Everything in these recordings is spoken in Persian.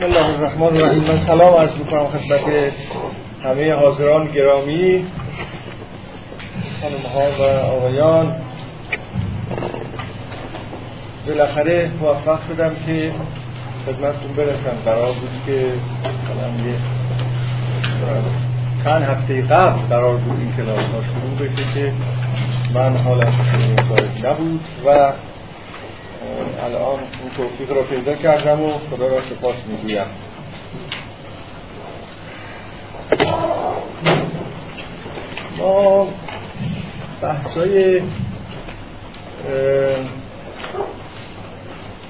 بسم الله الرحمن الرحیم. من سلام عرض می‌کنم خدمت همه حاضران گرامی خانم ها و آقایان. بالاخره موفق شدم که خدمتتون برسم. قرار بود که مثلا یه چند هفته قبل قرار بود این کلاس ها شروع بشه که من حالم نبود و الان اون توفیق را پیدا کردم و خدا را سپاس می‌گویم. ما بحثای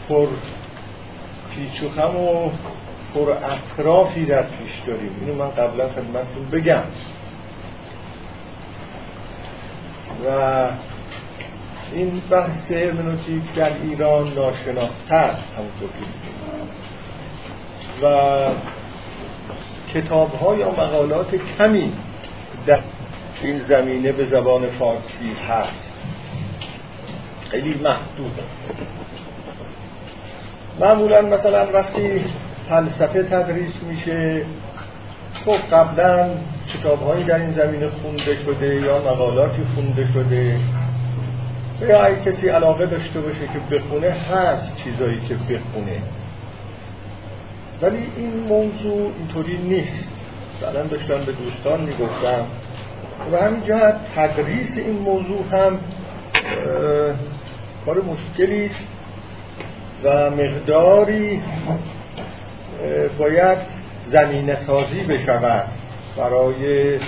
پر پیچ و و پر اطرافی در پیش داریم. اینو من قبلا خدمتتون بگم. و این بحث هرمنوتیک در ایران ناشناستر همونطور که و کتاب یا مقالات کمی در این زمینه به زبان فارسی هست. خیلی محدود معمولا مثلا وقتی فلسفه تدریس میشه خب قبلا کتاب هایی در این زمینه خونده شده یا مقالاتی خونده شده. یا اگه کسی علاقه داشته باشه که بخونه هست چیزایی که بخونه. ولی این موضوع اینطوری نیست. مثلا داشتم به دوستان می‌گفتم و همین جهت تدریس این موضوع هم کار مشکلی است و مقداری باید زمینه سازی بشود برای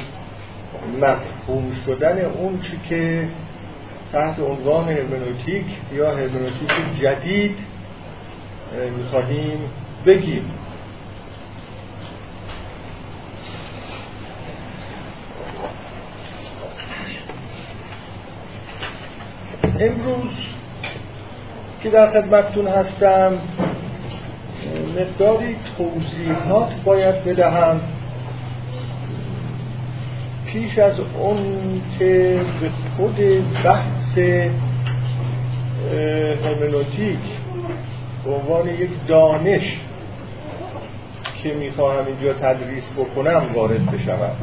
مفهوم شدن اون چی که تحت عنوان هرمنوتیک یا هرمنوتیک جدید می‌خواهیم بگیم. امروز که در خدمتتون هستم مقداری توضیحات باید بدهم. پیش از اون که به خود بحث هرمنوتیک به عنوان یک دانش که می‌خواهم اینجا تدریس بکنم وارد بشوم.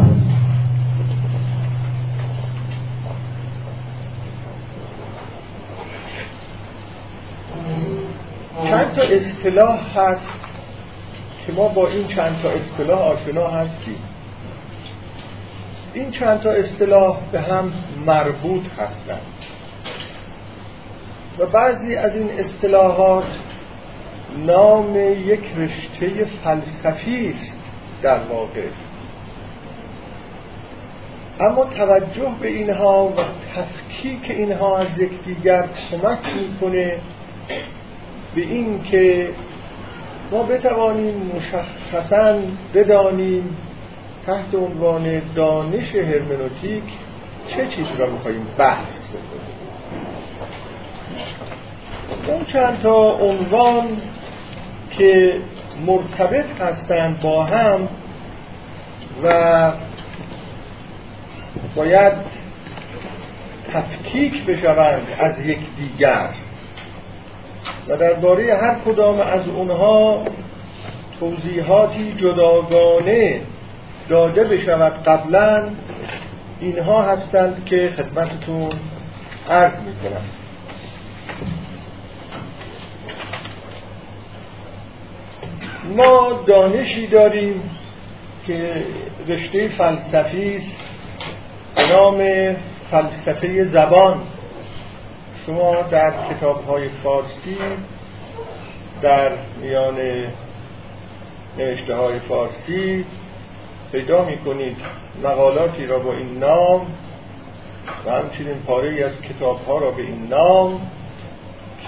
چند تا اصطلاح هست که ما با این چند تا اصطلاح آشنا هستیم. این چند تا اصطلاح به هم مربوط هستند. و بعضی از این اصطلاحات نام یک رشته فلسفی است در واقع. اما توجه به اینها و تفکیک اینها از یکدیگر کمک می‌کنه به این که ما بتوانیم مشخصا بدانیم تحت عنوان دانش هرمنوتیک چه چیزی را میخواییم بحث بکنیم اون چند تا عنوان که مرتبط هستند با هم و باید تفکیک بشوند از یکدیگر. و درباره هر کدام از اونها توضیحاتی جداگانه داده بشود. قبلا اینها هستند که خدمتتون عرض می‌کنم. ما دانشی داریم که رشته فلسفی است نام فلسفه زبان. شما در کتاب های فارسی در میان نوشته های فارسی پیدا می کنید مقالاتی را با این نام و همچنین پاره از کتاب ها را به این نام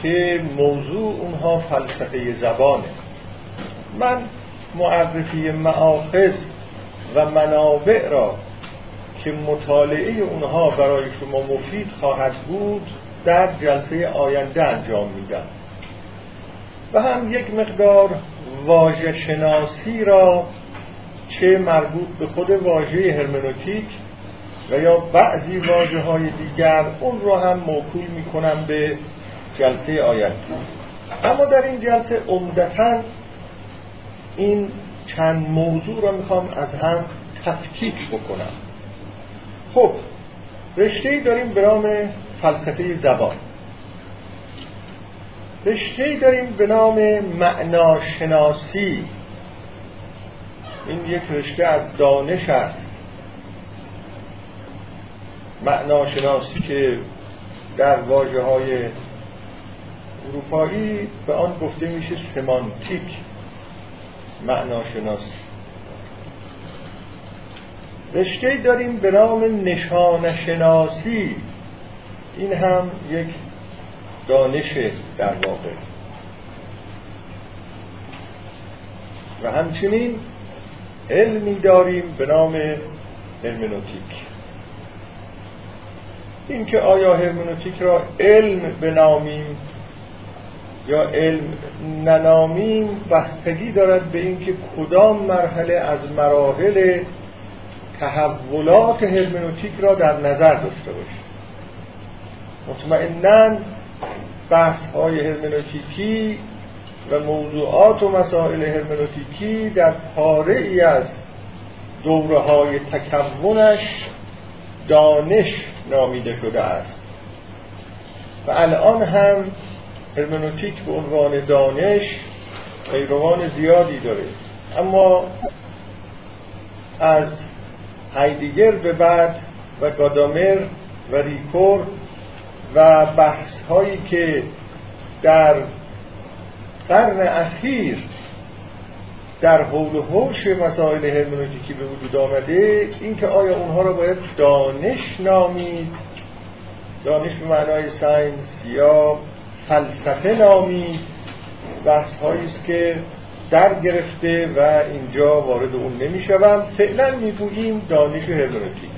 که موضوع اونها فلسفه زبانه. من معرفی معاخذ و منابع را که مطالعه اونها برای شما مفید خواهد بود در جلسه آینده انجام میدم. و هم یک مقدار واژه شناسی را چه مربوط به خود واژه هرمنوتیک و یا بعضی واژه های دیگر اون رو هم موکول می‌کنم به جلسه آینده. اما در این جلسه عمدتا این چند موضوع را می‌خوام از هم تفکیک بکنم. خب رشته داریم به نام فلسفه زبان. رشته داریم به نام معناشناسی. این یک رشته از دانش است. معناشناسی که در واجه های اروپایی به آن گفته میشه سمانتیک. معناشناسی رشته داریم به نام نشانشناسی این هم یک دانش در واقع. و همچنین علمی داریم به نام هرمنوتیک. اینکه آیا هرمنوتیک را علم بنامیم؟ یا علم ننامیم بستگی دارد به اینکه کدام مرحله از مراحل تحولات هرمنوتیک را در نظر داشته باشیم. مطمئنا بحث های هرمنوتیکی و موضوعات و مسائل هرمنوتیکی در پاره ای از دوره های تکونش دانش نامیده شده است. و الان هم هرمنوتیک به عنوان دانش پیروان زیادی داره. اما از هایدگر به بعد و گادامر و ریکور و بحث هایی که در قرن اخیر در حول و حوش مسائل هرمنوتیکی به وجود آمده اینکه آیا اونها را باید دانش نامید؟ دانش به معنای ساینس یا فلسفه نامید بحث است که در گرفته و اینجا وارد اون نمی‌شوم فعلا می‌گوییم دانش هرمنوتیک.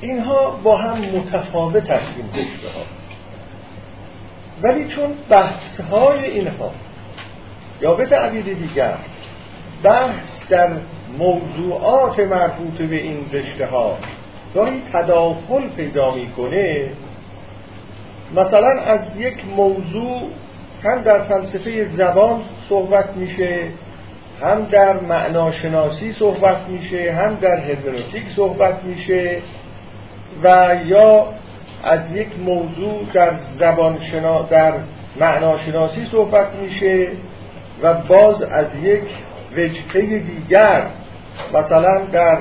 اینها با هم متفاوت است این ها ولی چون بحث های اینها یا به تعبیر دیگر بحث در موضوعات مربوط به این رشته ها گاهی تداخل پیدا می‌کنه مثلا از یک موضوع هم در فلسفه زبان صحبت میشه هم در معناشناسی صحبت میشه هم در هرمنوتیک صحبت میشه و یا از یک موضوع در زبان شنا در معناشناسی صحبت میشه و باز از یک وجهه دیگر مثلا در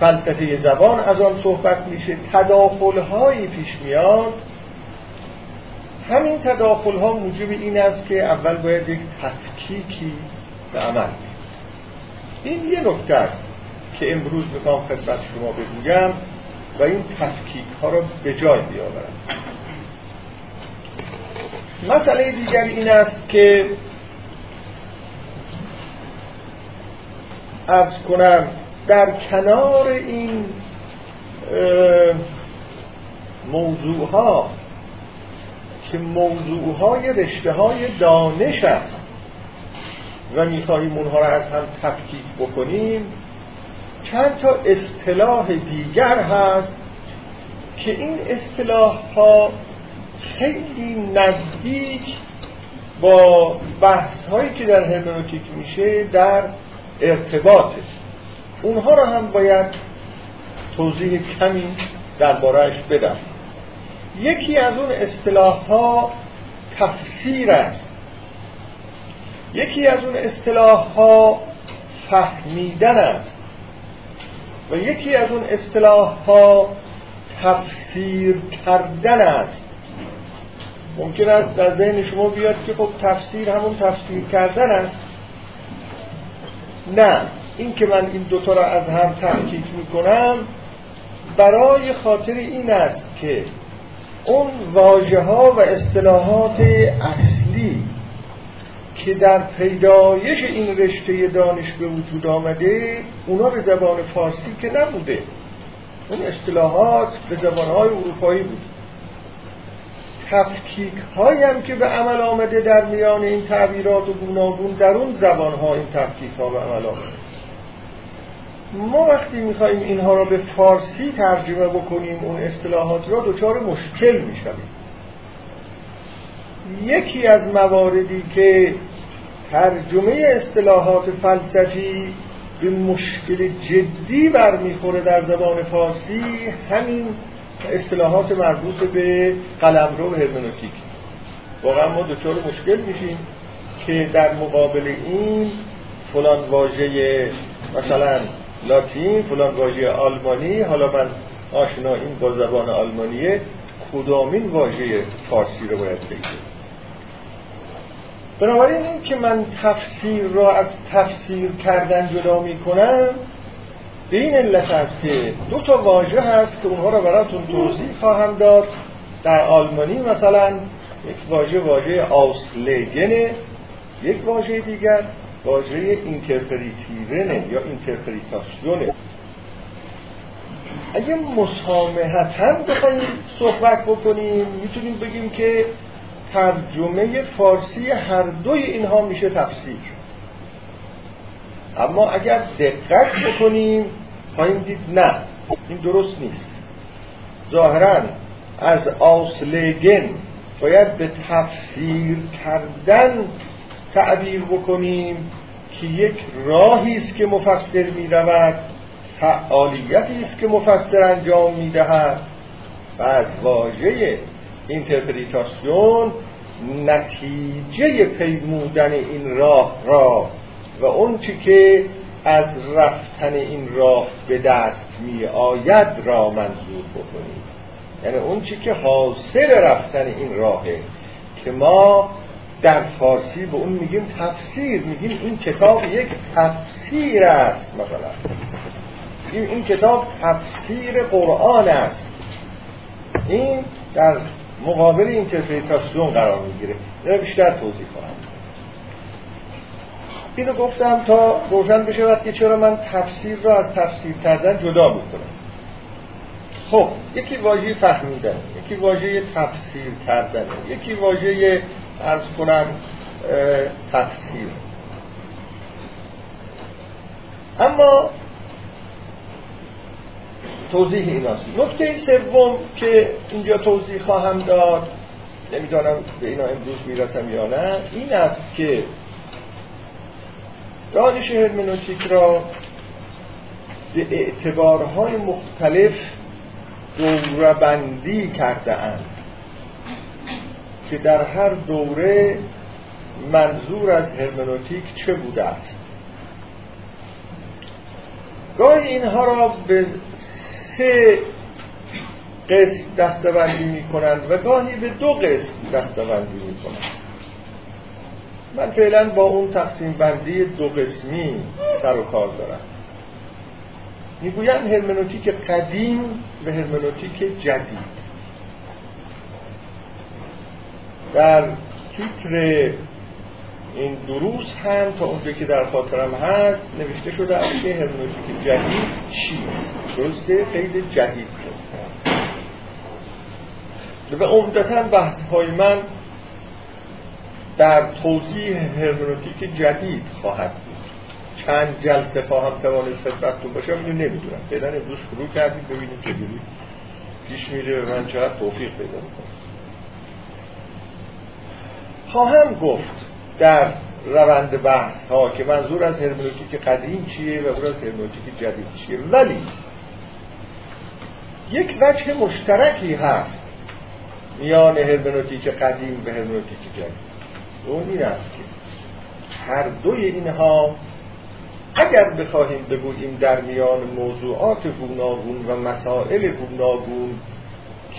فلسفه زبان از آن صحبت میشه. تداخل پیش میاد. همین تداخل ها موجب این است که اول باید یک تفکیکی به عمل این یه نکته است که امروز می‌خوام خدمت شما بگویم و این تفکیک ها را به جای بیاورم. مسئله دیگر این است که ارز کنم در کنار این موضوع ها که موضوع های رشته های دانش است و می‌خواهیم اونها را از هم تفکیک بکنیم چند تا اصطلاح دیگر هست که این اصطلاح ها خیلی نزدیک با بحث هایی که در هرمنوتیک میشه در ارتباطه. اونها را هم باید توضیح کمی دربارهش بدم. یکی از اون اصطلاح ها تفسیر است. یکی از اون اصطلاح ها فهمیدن است. و یکی از اون اصطلاح ها تفسیر کردن است. ممکن است در ذهن شما بیاد که خب تفسیر همون تفسیر کردن است. نه. این که من این دوتا را از هم تحقیق می‌کنم برای خاطر این است که اون واجه ها و اصطلاحات اصلی که در پیدایش این رشته دانش به وجود آمده اونا به زبان فارسی که نبوده. اون اصطلاحات به زبانهای اروپایی بود. تفکیک هم که به عمل آمده در میان این تعبیرات و گوناگون در اون زبان ها این تفکیک ها به عمل آمده. ما وقتی میخواییم اینها را به فارسی ترجمه بکنیم اون اصطلاحات را دچار مشکل می‌شویم. یکی از مواردی که ترجمه اصطلاحات فلسفی به مشکل جدی برمیخوره در زبان فارسی همین اصطلاحات مربوط به قلمرو هرمنوتیک. واقعا ما دچار مشکل میشیم که در مقابل این فلان واژه مثلا لاتین فلان واژه آلمانی. حالا من آشنا این با زبان آلمانیه. کدامین واژه فارسی رو باید بگیرم بنابراین این که من تفسیر را از تفسیر کردن جدا می کنم به این علت است که دو تا واژه هست که اونها را براتون توضیح خواهم داد. در آلمانی مثلا یک واژه واژه آسلگنه یک واژه دیگر. واژه اینترپریتیرنه یا اینترپریتاسیونه. اگه مسامحتا بخوایم صحبت بکنیم می‌تونیم بگیم که ترجمه فارسی هر دوی اینها میشه تفسیر. اما اگر دقت بکنیم خواهیم دید نه این درست نیست. ظاهرا از آسلگن باید به تفسیر کردن تعبیر بکنیم که یک راهی است که مفسر می رود فعالیتی است که مفسر انجام می دهد و از واژه اینترپریتاسیون نتیجه پیمودن این راه را و اون چی که از رفتن این راه به دست می آید را منظور بکنیم. یعنی اون چی که حاصل رفتن این راهه که ما در فارسی به اون میگیم تفسیر میگیم این کتاب یک تفسیر است مثلا. این کتاب تفسیر قرآن است. این در مقابل اینترپریتاسیون قرار می‌گیره. اینو بیشتر توضیح خواهم اینو گفتم تا روشن بشه که چرا من تفسیر را از تفسیر کردن جدا می‌کنم. خب یکی واژه فهمیدن یکی واژه تفسیر کردن یکی واژه ارز کنم تفسیر. اما توضیح ایناست. نکته سوم که اینجا توضیح خواهم داد نمی‌دانم به اینا امروز می‌رسم یا نه این است که دانش هرمنوتیک را به اعتبارهای مختلف دوربندی کرده اند. که در هر دوره منظور از هرمنوتیک چه بوده است؟ گاهی اینها را به سه قسم دستبندی می کنند و گاهی به دو قسم دستبندی می کنند من فعلا با اون تقسیم بندی دو قسمی سر و کار دارم. می‌گویند هرمنوتیک قدیم و هرمنوتیک جدید. در تیتر این دروس هم تا اونجا که در خاطرم هست نوشته شده است که هرمنوتیک جدید چیست. درسته؟ خیلی جدید و عمدتا بحث های من در توضیح هرمنوتیک جدید خواهد بود. چند جلسه خواهم توانست خدمتتون باشم اینو نمی‌دونم. فعلا امروز شروع کردیم ببینیم چجوری پیش میره و من چقدر توفیق پیدا می‌کنم. خواهم گفت در روند بحث ها که منظور از هرمنوتیک قدیم چیه و منظور از هرمنوتیک جدید چیه. ولی یک وجه مشترکی هست میان هرمنوتیک قدیم و هرمنوتیک جدید. اون این است که هر دوی اینها اگر بخواهیم بگوییم در میان موضوعات گوناگون و مسائل گوناگون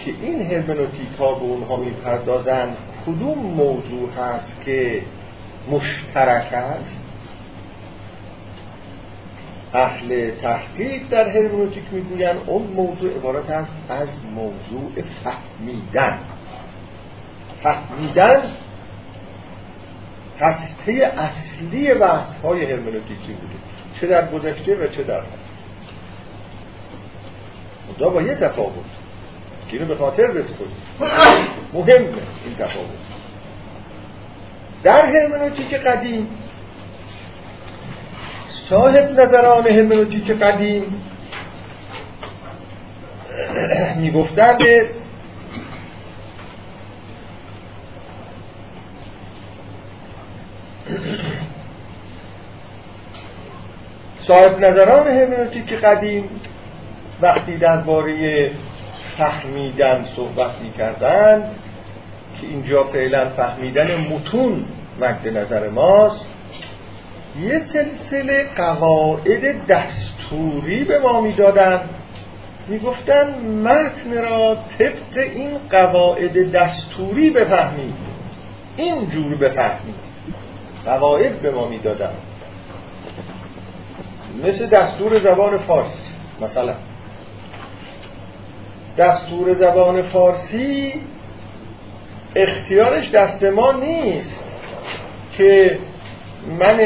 که این هرمنوتیک ها به اونها می‌پردازند کدوم موضوع هست که مشترک است؟ اهل تحقیق در هرمنوتیک می‌گویند اون موضوع عبارت است از موضوع فهمیدن. فهمیدن هسته اصلی بحث های هرمنوتیکی بوده. چه در گذشته و چه در خدا با یه تفاوت. که اینو به خاطر بسپرید. مهمه این تفاوت. در هرمنوتیک قدیم صاحب نظران هرمنوتیک قدیم می‌گفتن صاحب نظران هرمنوتیک قدیم وقتی درباره فهمیدن صحبت می کردن که اینجا فعلا فهمیدن متون مد نظر ماست. یه سلسله قواعد دستوری به ما می‌دادن. می‌گفتن متن را طبق این قواعد دستوری بفهمید. این جور بفهمید. قواعد به ما می‌دادن. مثل دستور زبان فارسی مثلا. دستور زبان فارسی اختیارش دست ما نیست که من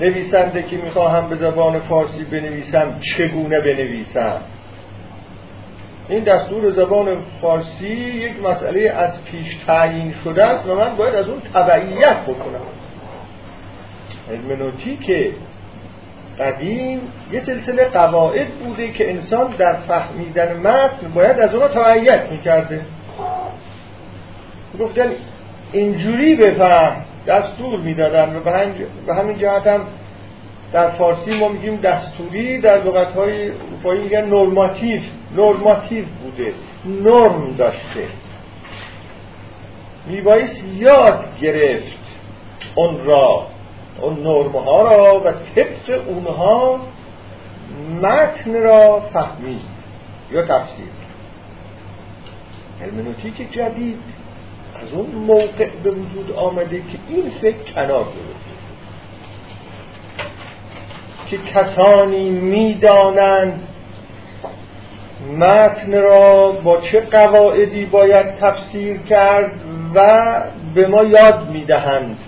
نویسنده که می‌خواهم به زبان فارسی بنویسم چگونه بنویسم؟ این دستور زبان فارسی یک مسئله از پیش تعیین شده است و من باید از اون تبعیت بکنم. که قدیم یه سلسله قواعد بوده که انسان در فهمیدن متن باید از اون تبعیت می‌کرده. گفتن اینجوری بفهم دستور می‌دادن و به همین جهت هم در فارسی ما میگیم دستوری در لغت های اروپایی میگن نرماتیو نرماتیو بوده نرم داشته. میبایست یاد گرفت اون را. اون نرم ها را و طبق اونها متن را فهمید یا تفسیر. هرمنوتیک جدید از اون موقع به وجود آمده که این فکر کنار گرفته که کسانی می‌دانند متن را با چه قواعدی باید تفسیر کرد و به ما یاد می‌دهند.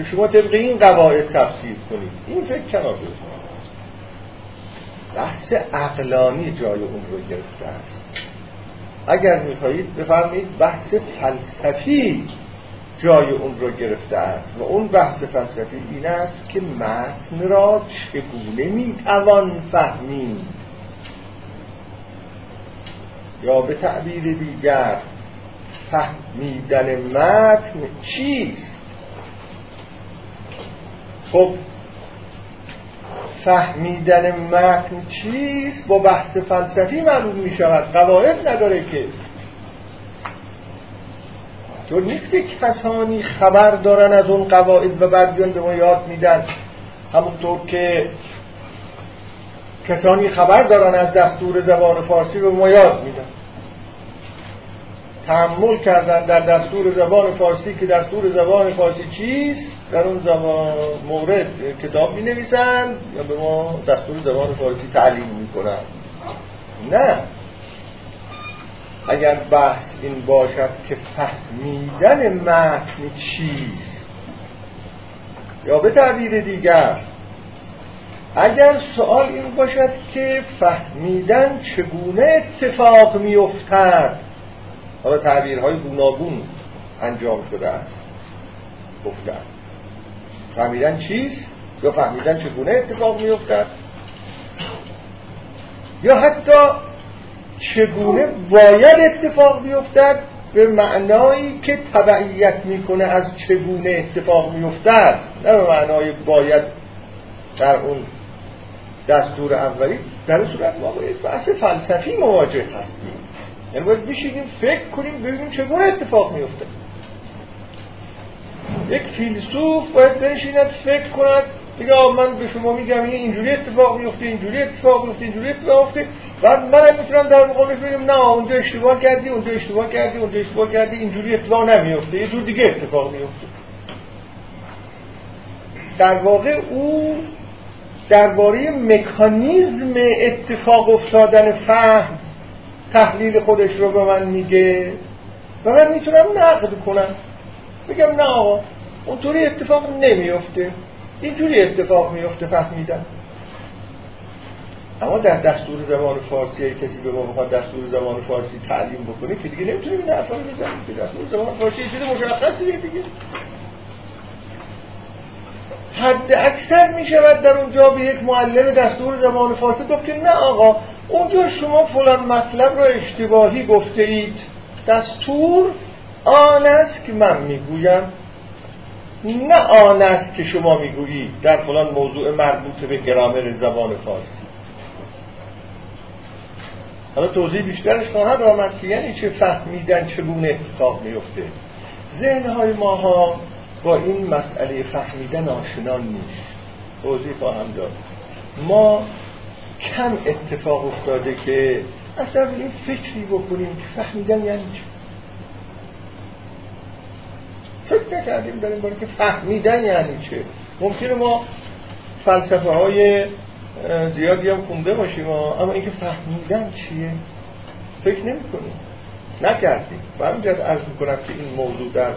که شما طبق این قواعد تفسیر کنید. این فکر کنار بحث عقلانی جای اون رو گرفته است. اگر می‌خواهید بفرمایید بحث فلسفی جای اون رو گرفته است. و اون بحث فلسفی این است که متن را چگونه می‌توان فهمید؟ یا به تعبیر دیگر فهمیدن متن چیست؟ خب فهمیدن متن چیست؟ با بحث فلسفی معلوم می شود قواعد نداره که. طور نیست که کسانی خبر دارن از اون قواعد و بعد بیان به ما یاد میدن. همونطور که کسانی خبر دارن از دستور زبان فارسی به ما یاد میدن. تحمل کردن در دستور زبان فارسی که دستور زبان فارسی چیست؟ در اون زمان مورد کتاب می نویسن یا به ما دستور زبان فارسی تعلیم می کنن نه. اگر بحث این باشد که فهمیدن متن چیست؟ یا به تعبیر دیگر اگر سوال این باشد که فهمیدن چگونه اتفاق میافتد؟ حالا تعبیرهای گوناگون انجام شده است. گفتن. فهمیدن چیست؟ یا فهمیدن چگونه اتفاق میافتد؟ یا حتی چگونه باید اتفاق بیفتد به معنایی که تبعیت می‌کنه از چگونه اتفاق میفتد نه به معنای باید در اون دستور اولی در صورت ما باید بحث فلسفی مواجه هستیم. یعنی باید بشینیم فکر کنیم ببینیم چگونه اتفاق میفته یک فیلسوف باید بنشیند فکر کند دیگه من به شما میگم این اینجوری اتفاق میفته اینجوری اتفاق میفته اینجوری اتفاق میفته بعد من می‌تونم در مقابلش بگم نه اونجا اشتباه کردی اونجا اشتباه کردی اونجا اشتباه کردی اینجوری اتفاق نمیفته یه جور دیگه اتفاق میفته در واقع او درباره مکانیزم اتفاق افتادن فهم تحلیل خودش رو به من میگه و من می‌تونم نقد کنم. بگم نه آقا اونطوری اتفاق نمیفته اینجوری اتفاق میفته فهمیدم. اما در دستور زبان فارسی کسی به ما بخواد دستور زبان فارسی تعلیم بکنه که دیگه نمی‌تونیم این حرفا رو که دستور زبان فارسی چیز مشخصیه دیگه. حد اکثر می شود در اونجا به یک معلم دستور زبان فارسی گفت که نه آقا اونجا شما فلان مطلب رو اشتباهی گفته اید. دستور آن است که من می‌گویم. نه آن است که شما می‌گویید. در فلان موضوع مربوط به گرامر زبان فارسی. حالا توضیح بیشترش خواهد آمد که یعنی چه فهمیدن چگونه اتفاق میفته. ذهنهای ماها با این مسئله فهمیدن آشنان نیست. توضیح خواهم داد. ما کم اتفاق افتاده که اصلا این فکری بکنیم. که فهمیدن یعنی چه فکر نکردیم در این که فهمیدن یعنی چه ممکنه ما فلسفه های زیادی هم خونده باشیم اما اینکه فهمیدن چیه؟ فکر نمی کنیم نکردیم. و همینجا ارز می‌کنم که این موضوع در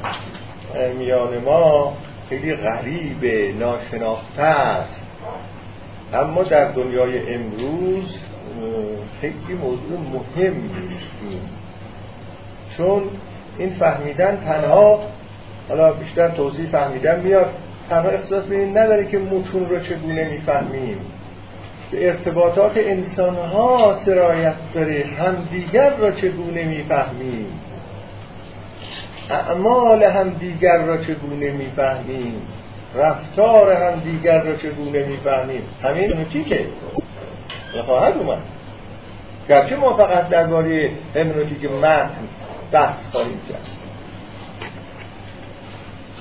میان ما خیلی غریب ناشناخته است. اما در دنیای امروز خیلی موضوع مهم نیستیم. چون این فهمیدن تنها حالا بیشتر توضیح فهمیدن میاد تنها احساس به این نداره که متون رو چگونه می‌فهمیم. به ارتباطات انسان ها سرایت داره همدیگر را چگونه می‌فهمیم. اعمال همدیگر را چگونه می‌فهمیم. رفتار همدیگر را چگونه می‌فهمیم؟ همین همینوتیکه خواهد اومد. گرچه ما فقط درباره همینوتیک متن بحث خواهیم کرد.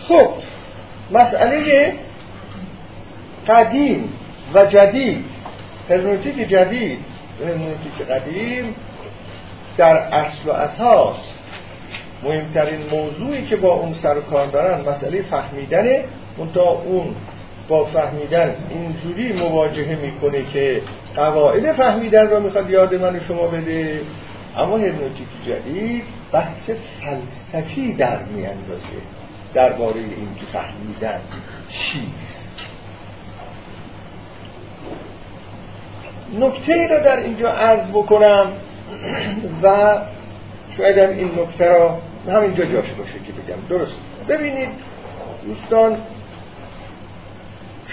خب مسئله قدیم و جدید. هرمنوتیک جدید و هرمنوتیک قدیم در اصل و اساس مهمترین موضوعی که با اون سر کار دارن مسئله فهمیدنه منتها اون با فهمیدن اینجوری مواجهه می‌کنه که قواعد فهمیدن را می‌خواد یاد من شما بده. اما هرمنوتیک جدید بحث فلسفی در میاندازه درباره اینکه فهمیدن چیست. نکته ای رو در اینجا عرض بکنم و شاید این نکته را همینجا جاش باشه که بگم. درست. ببینید دوستان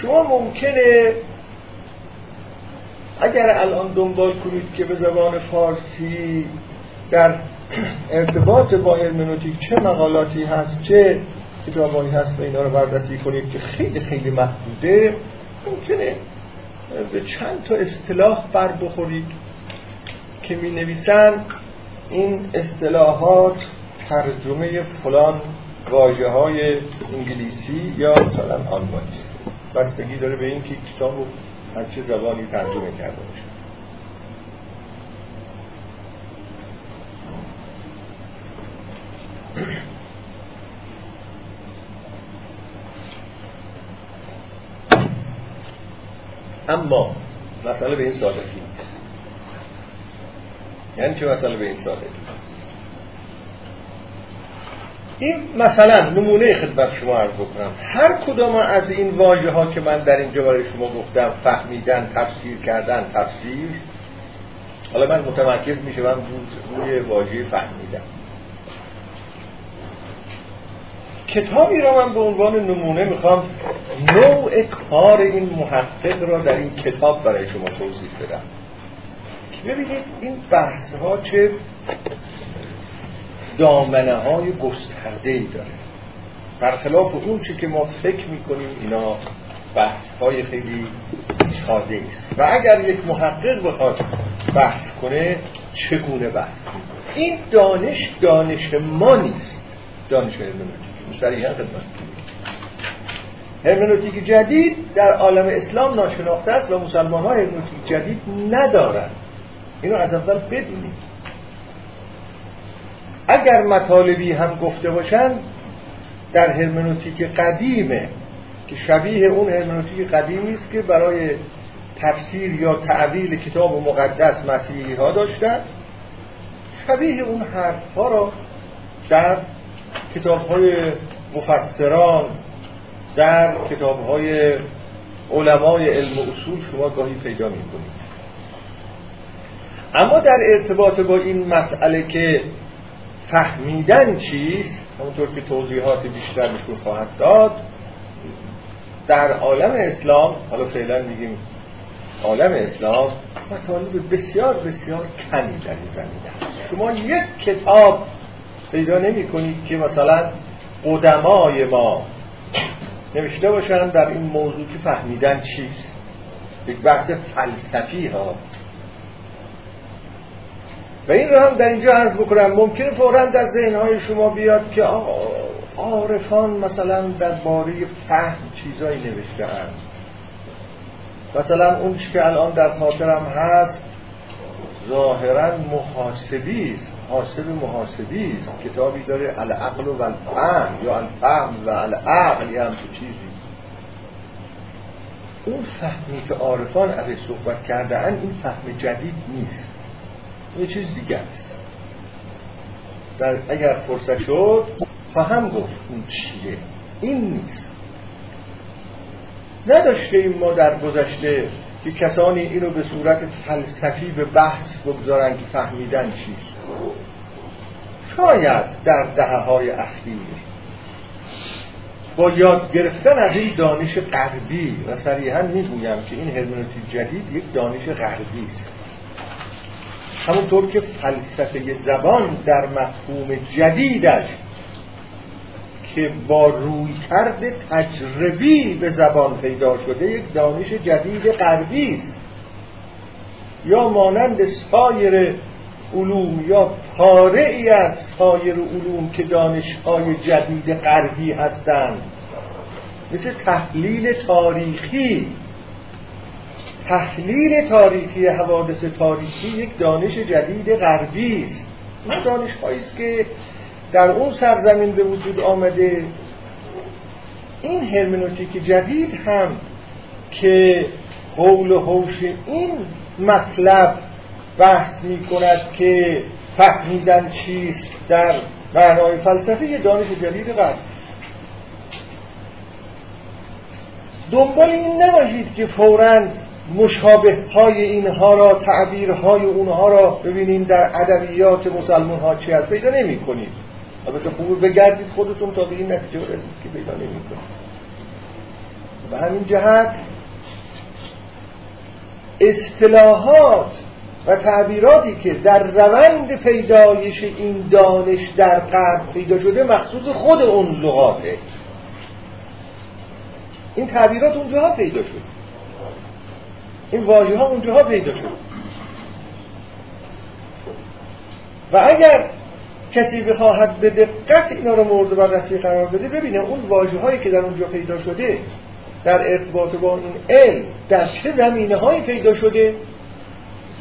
شما ممکنه اگر الان دنبال کنید که به زبان فارسی در ارتباط با هرمنوتیک چه مقالاتی هست چه کتابایی هست و اینا رو بررسی کنید که خیلی خیلی محدوده ممکنه به چند تا اصطلاح بر بخورید که می نویسن این اصطلاحات ترجمه فلان واجه های انگلیسی یا مثلا آلمانی است. بستگی داره به این که کتاب رو از چه زبانی ترجمه کرده باشه. اما مسئله به این سادگی نیست. یعنی چه مسئله به این سادگی این مثلا نمونه خدمت شما عرض بکنم. هر کدام از این واژه ها که من در اینجا برای شما گفتم فهمیدن تفسیر کردن تفسیر حالا من متمرکز میشم روی واژه فهمیدن کتابی را من به عنوان نمونه می‌خوام نوع کار این محقق را در این کتاب برای شما توضیح بدم. ببینید این بحث ها چه دامنه های گسترده ای داره. برخلاف اون چی که ما فکر می‌کنیم اینا بحث های خیلی ساده است. و اگر یک محقق بخواد بحث کنه چگونه بحث این دانش دانش ما نیست. دانش هرمنوتیک صریحا خدمت. هرمنوتیک جدید در عالم اسلام ناشناخته است و مسلمان ها هرمنوتیک جدید ندارند اینو از اول بدونید. اگر مطالبی هم گفته باشن در هرمنوتیک قدیمه که شبیه اون هرمنوتیک قدیمی است که برای تفسیر یا تعویل کتاب مقدس مسیحی ها داشتن. شبیه اون حرف ها را در کتاب های مفسران در کتاب های علمای علم و اصول شما گاهی پیدا می کنید اما در ارتباط با این مسئله که فهمیدن چیست؟ همونطور که توضیحات بیشتر نشون خواهد داد در عالم اسلام حالا فعلا میگیم عالم اسلام مطالب بسیار بسیار کمی در این زمینه شما یک کتاب پیدا نمی کنید که مثلا قدمای ما نوشته باشن در این موضوع که فهمیدن چیست. یک بحث فلسفی ها. و این رو هم در اینجا عرض بکنم. ممکنه فورا در ذهنهای شما بیاد که عارفان مثلا در باره فهم چیزایی نوشته هم. مثلا اون که الان در خاطرم هست ظاهرا محاسبی است. حاسب محاسبی است. کتابی داره العقل و الفهم یا الفهم و العقل یا همچه چیزی. اون فهمی که عارفان ازش صحبت کرده این فهم جدید نیست. یه چیز دیگه است. در اگر فرصت شد خواهم گفت اون چیه. این نیست. نداشته این ما در گذشته که کسانی اینو به صورت فلسفی به بحث بگذارن که فهمیدن چیست. شاید در دهه های اخیر. با یاد گرفتن از این دانش غربی و صریحا می‌گویم که این هرمنوتیک جدید یک دانش غربی است. همونطور که فلسفه زبان در مفهوم جدیدش که با روی کرد تجربی به زبان پیدا شده یک دانش جدید غربی است. یا مانند سایر علوم یا پاره از سایر علوم که دانشهای جدید غربی هستند. مثل تحلیل تاریخی تحلیل تاریخی حوادث تاریخی یک دانش جدید غربی است. این دانش است که در اون سرزمین به وجود آمده. این هرمنوتیک جدید هم که قول و حوش این مطلب بحث می کند که فهمیدن چیست در معنای فلسفه دانش جدید غرب دنبال این نباشید که فوراً مشابه های اینها را تعبیرهای اونها را ببینیم در ادبیات مسلمان ها چی هست؟ پیدا نمی کنید البته خوب بگردید خودتون تا به این نتیجه رسید که پیدا نمی کنید به همین جهت اصطلاحات و تعبیراتی که در روند پیدایش این دانش در قرب پیدا شده مخصوص خود اون لغاته این تعبیرات اونجاها پیدا شد این واژه ها اونجاها پیدا شد. و اگر کسی بخواهد به دقت اینا رو مورد بررسی قرار بده ببینه اون واژه هایی که در اونجا پیدا شده در ارتباط با این علم در چه زمینه هایی پیدا شده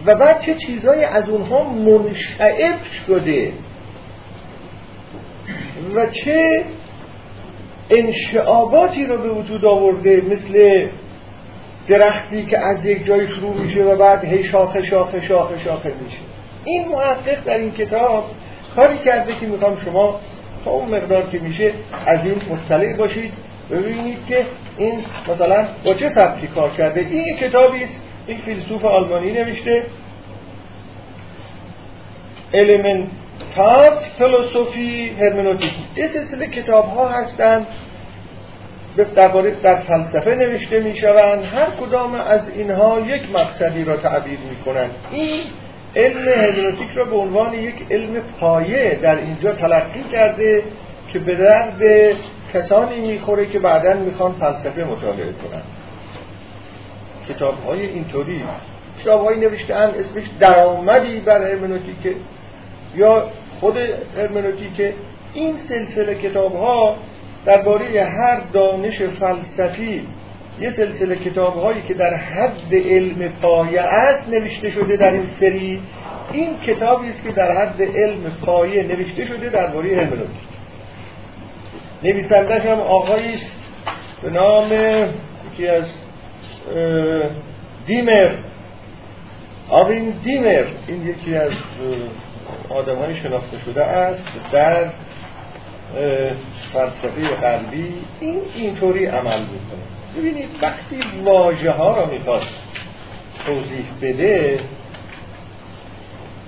و بعد چه چیزهایی از اونها منشعب شده و چه انشعاباتی رو به وجود آورده مثل درختی که از یک جای شروع میشه و بعد هی شاخه شاخه شاخه شاخه میشه. این محقق در این کتاب کاری کرده که می‌خوام شما تا اون مقدار که میشه از این مطلع باشید ببینید که این مثلا با چه سبکی کار کرده. این کتابی است یک فیلسوف آلمانی نوشته. Elementars فلسفی هرمنوتیکی یه سلسله کتاب ها هستند درباره در فلسفه نوشته می شوند هر کدام از اینها یک مقصدی را تعبیر می کنند این علم هرمنوتیک را به عنوان یک علم پایه در اینجا تلقی کرده که به درد کسانی می‌خوره که بعدا می‌خوان فلسفه مطالعه کنند. کتاب های اینطوری کتاب های نوشته هم اسمش درآمدی بر هرمنوتیک. یا خود هرمنوتیک. این سلسله کتاب ها درباره هر دانش فلسفی یه سلسله کتاب هایی که در حد علم پایه است نوشته شده در این سری. این کتابی است که در حد علم پایه نوشته شده درباره هرمنوتیک. نویسندش هم آقایی است به نام یکی از دیمر. آوین دیمر این یکی از آدم های شناخته شده است. در فلسفه غربی این اینطوری عمل می‌کنه. ببینید وقتی واژه ها را می‌خواد توضیح بده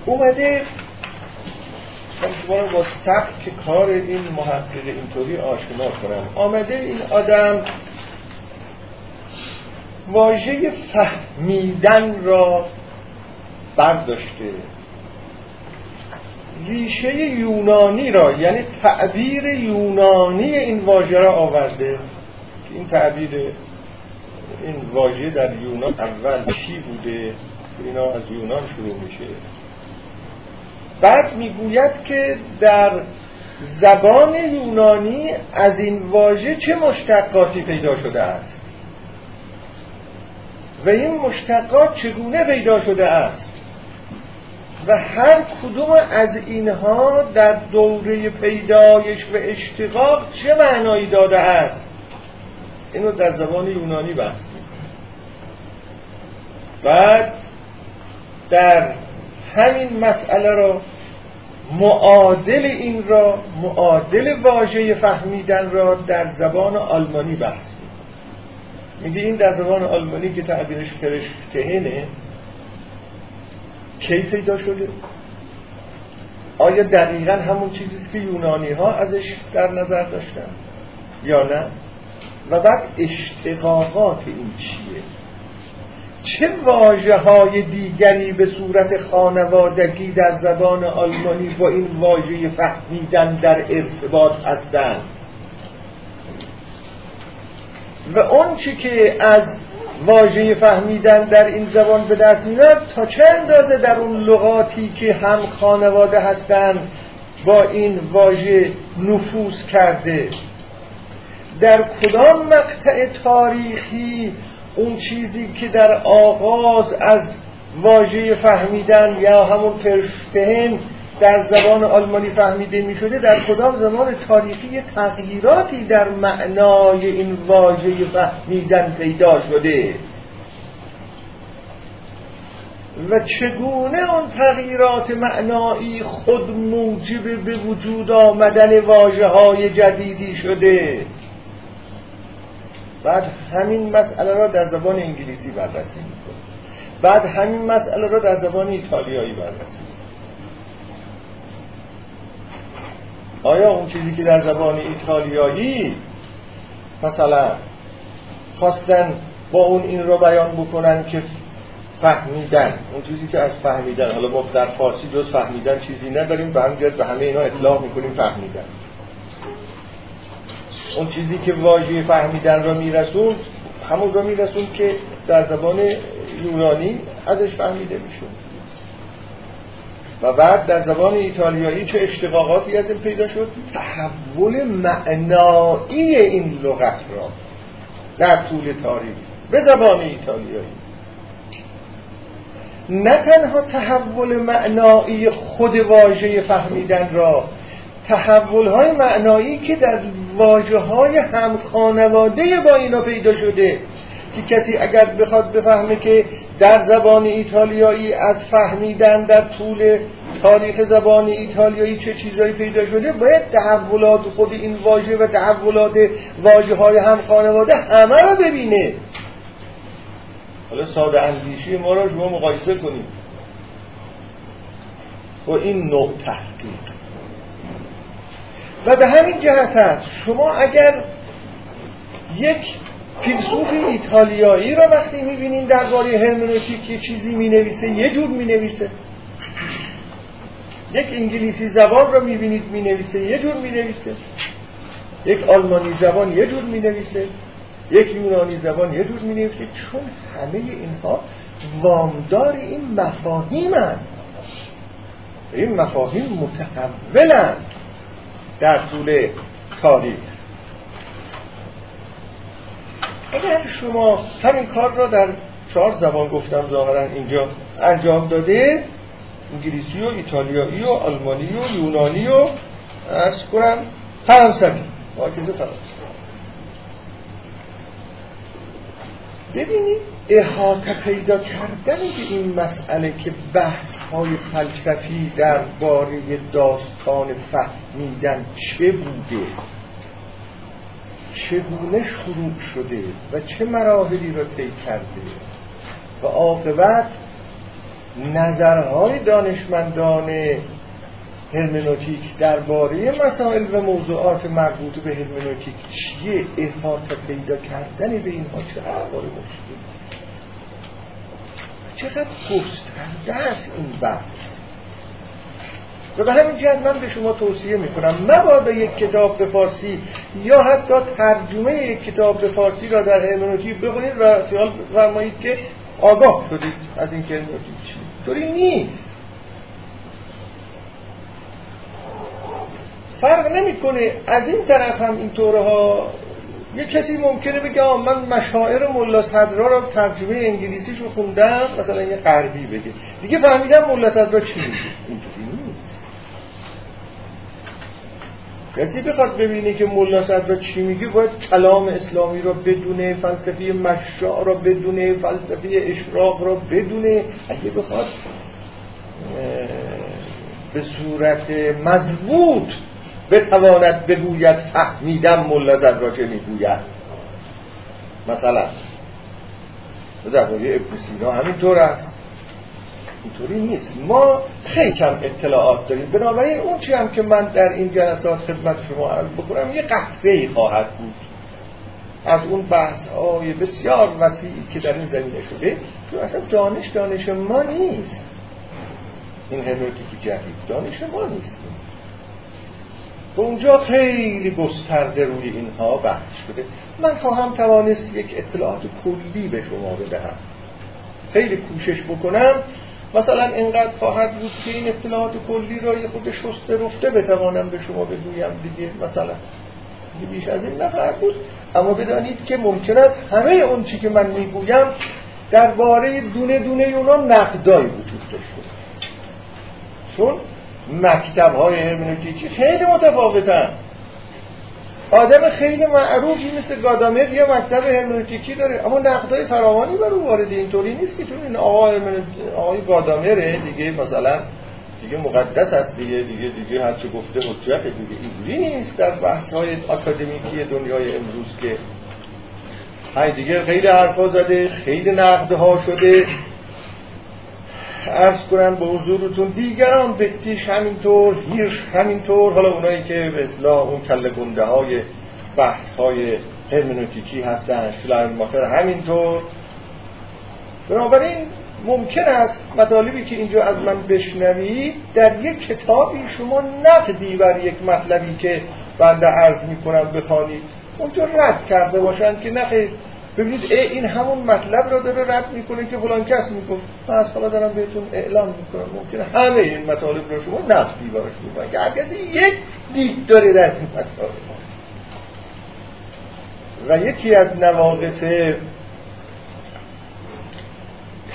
اومده من شما رو با سبک کار این محقق اینطوری آشنا کنم. آمده این آدم واژه فهمیدن را برداشته. ریشه یونانی را یعنی تعبیر یونانی این واژه را آورده. این تعبیر این واژه در یونان اول چی بوده؟ اینا از یونان شروع میشه. بعد می‌گوید که در زبان یونانی از این واژه چه مشتقاتی پیدا شده است؟ و این مشتقات چگونه پیدا شده است؟ و هر کدوم از اینها در دوره پیدایش و اشتقاق چه معنایی داده است؟ اینو در زبان یونانی بحث بعد در همین مسئله را معادل این را معادل واژه فهمیدن را در زبان آلمانی بحث میگه این در زبان آلمانی که تعبیرش فرشتهنه کی پیدا شده؟ آیا دقیقا همون چیزی که یونانی ها ازش در نظر داشتن یا نه؟ و بعد اشتقاقات این چیه؟ چه واجه های دیگری به صورت خانوادگی در زبان آلمانی با این واژه فهمیدن در ارتباط هستند؟ و اون چی که از واژه فهمیدن در این زبان به دست میاد تا چه اندازه در اون لغاتی که هم خانواده هستند با این واژه نفوذ کرده؟ در کدام مقطع تاریخی اون چیزی که در آغاز از واژه فهمیدن یا همون فرشتهن در زبان آلمانی فهمیده می شده در کدام زمان تاریخی تغییراتی در معنای این واژه فهمیدن پیدا شده؟ و چگونه اون تغییرات معنایی خود موجب به وجود آمدن واجه های جدیدی شده؟ بعد همین مسئله را در زبان انگلیسی بررسی می‌کنه بعد همین مسئله را در زبان ایتالیایی بررسی آیا اون چیزی که در زبان ایتالیایی مثلا خواستن با اون این رو بیان بکنن که فهمیدن اون چیزی که از فهمیدن حالا ما در فارسی جز فهمیدن چیزی نداریم به به همه اینا اطلاع می‌کنیم فهمیدن. اون چیزی که واژه فهمیدن را میرسون همون را میرسون که در زبان یونانی ازش فهمیده میشون و بعد در زبان ایتالیایی چه اشتقاقاتی از این پیدا شد؟ تحول معنایی این لغت را در طول تاریخ به زبان ایتالیایی. نه تنها تحول معنایی خود واژه فهمیدن را تحول های معنایی که در واجه های هم خانواده با اینا پیدا شده که کسی اگر بخواد بفهمه که در زبان ایتالیایی از فهمیدن در طول تاریخ زبان ایتالیایی چه چیزایی پیدا شده باید تحولات خود این واژه و تحولات واژه های هم خانواده همه را ببینه. حالا ساده اندیشی ما را شما مقایسه کنیم با این نوع تحقیق. و به همین جهت است شما اگر یک فیلسوف ایتالیایی را وقتی می‌بینین درباره هرمنوتیک یه چیزی می‌نویسه یه جور می‌نویسه. یک انگلیسی زبان را می‌بینید می‌نویسه یه جور می‌نویسه. یک آلمانی زبان یه جور می‌نویسه. یک یونانی زبان یه جور می‌نویسه. چون همه اینها وامدار این مفاهیم این مفاهیم متحولند. در طول تاریخ اگر شما همین کار را در چهار زبان گفتم ظاهرا اینجا انجام داده انگلیسی و ایتالیایی و آلمانی و یونانی و ارز کنم فرانسوی. فرانسوی. ببینید احاطه پیدا کردن به این مسئله که بحث های فلسفی باره داستان فهمیدن چه بوده؟ چگونه شروع شده و چه مراحلی را طی کرده و عاقبت نظرهای دانشمندان هرمنوتیک درباره مسائل و موضوعات مربوط به هرمنوتیک چیه احاطه پیدا کردن به اینها چه اخبار مشکل چقدر گسترده است این بحث؟ و به همین جهت من به شما توصیه می‌کنم مبادا یک کتاب به فارسی یا حتی ترجمه یک کتاب به فارسی را در هرمنوتیک بخونید و خیال فرمایید که آگاه شدید از این که هرمنوتیک چی. طوری نیست. فرق نمی‌کنه از این طرف هم این طوره ها یه کسی ممکنه بگه من مشاعر ملا صدرا را ترجمه انگلیسیش رو خوندم مثلا یه غربی بگه. دیگه فهمیدم ملا صدرا چی میگه. کسی بخواد ببینه که ملا صدرا چی میگه باید کلام اسلامی را بدونه فلسفه مشاع را بدونه فلسفه اشراق را بدونه. اگه بخواد به صورت مضبوط بتواند بگوید فهمیدم ملا را چه می‌گوید. مثلا درباره ابن سینا همینطور است. اینطوری نیست. ما خیلی کم اطلاعات داریم. بنابراین اون چی هم که من در این جلسات خدمت شما عرض بکنم یه ای خواهد بود. از اون بحث های بسیار وسیعی که در این زمینه شده تو اصلا دانش دانش ما نیست. این هرمنوتیک جدید دانش ما نیست. و اونجا خیلی گسترده روی اینها بحث شده. من خواهم توانست یک اطلاعات کلی به شما بدهم. خیلی کوشش بکنم. مثلا اینقدر خواهد بود که این اطلاعات کلی را یه خود شسته رفته بتوانم به شما بگویم دیگه مثلا. بیش از این نخواهد بود. اما بدانید که ممکن است همه اون چی که من می‌گویم درباره دونه دونه اونا نقدایی وجود داشته چون مکتب های هرمنوتیکی خیلی متفاوتن. آدم خیلی معروفی مثل گادامر یه مکتب هرمنوتیکی داره. اما نقدای فراوانی بر او وارد اینطوری نیست که چون این آقای, آقای گادامره دیگه مثلا دیگه مقدس است دیگه دیگه دیگه هرچه گفته حجت دیگه. اینجوری نیست در بحث های اکادمیکی دنیای امروز که های دیگه خیلی حرفا زده خیلی نقدها شده. ارز کنم به حضورتون دیگران بتیش همینطور هیرش همینطور حالا اونایی که به اصلاح اون کل گنده های بحث های هرمنوتیکی هستن ماخر همینطور. بنابراین ممکن است مطالبی که اینجا از من بشنوید در یک کتابی شما نقدی بر یک مطلبی که بنده عرض می‌کنم بخوانید اونجا رد کرده باشند که نخیر ببینید این همون مطلب را داره رد می‌کنه که فلان کس می‌کنه من از حالا دارم بهتون اعلام می‌کنم. ممکنه همه این مطالب را شما نقدی براش می‌کنن که یک دید داره در این مطالب و یکی از نواقص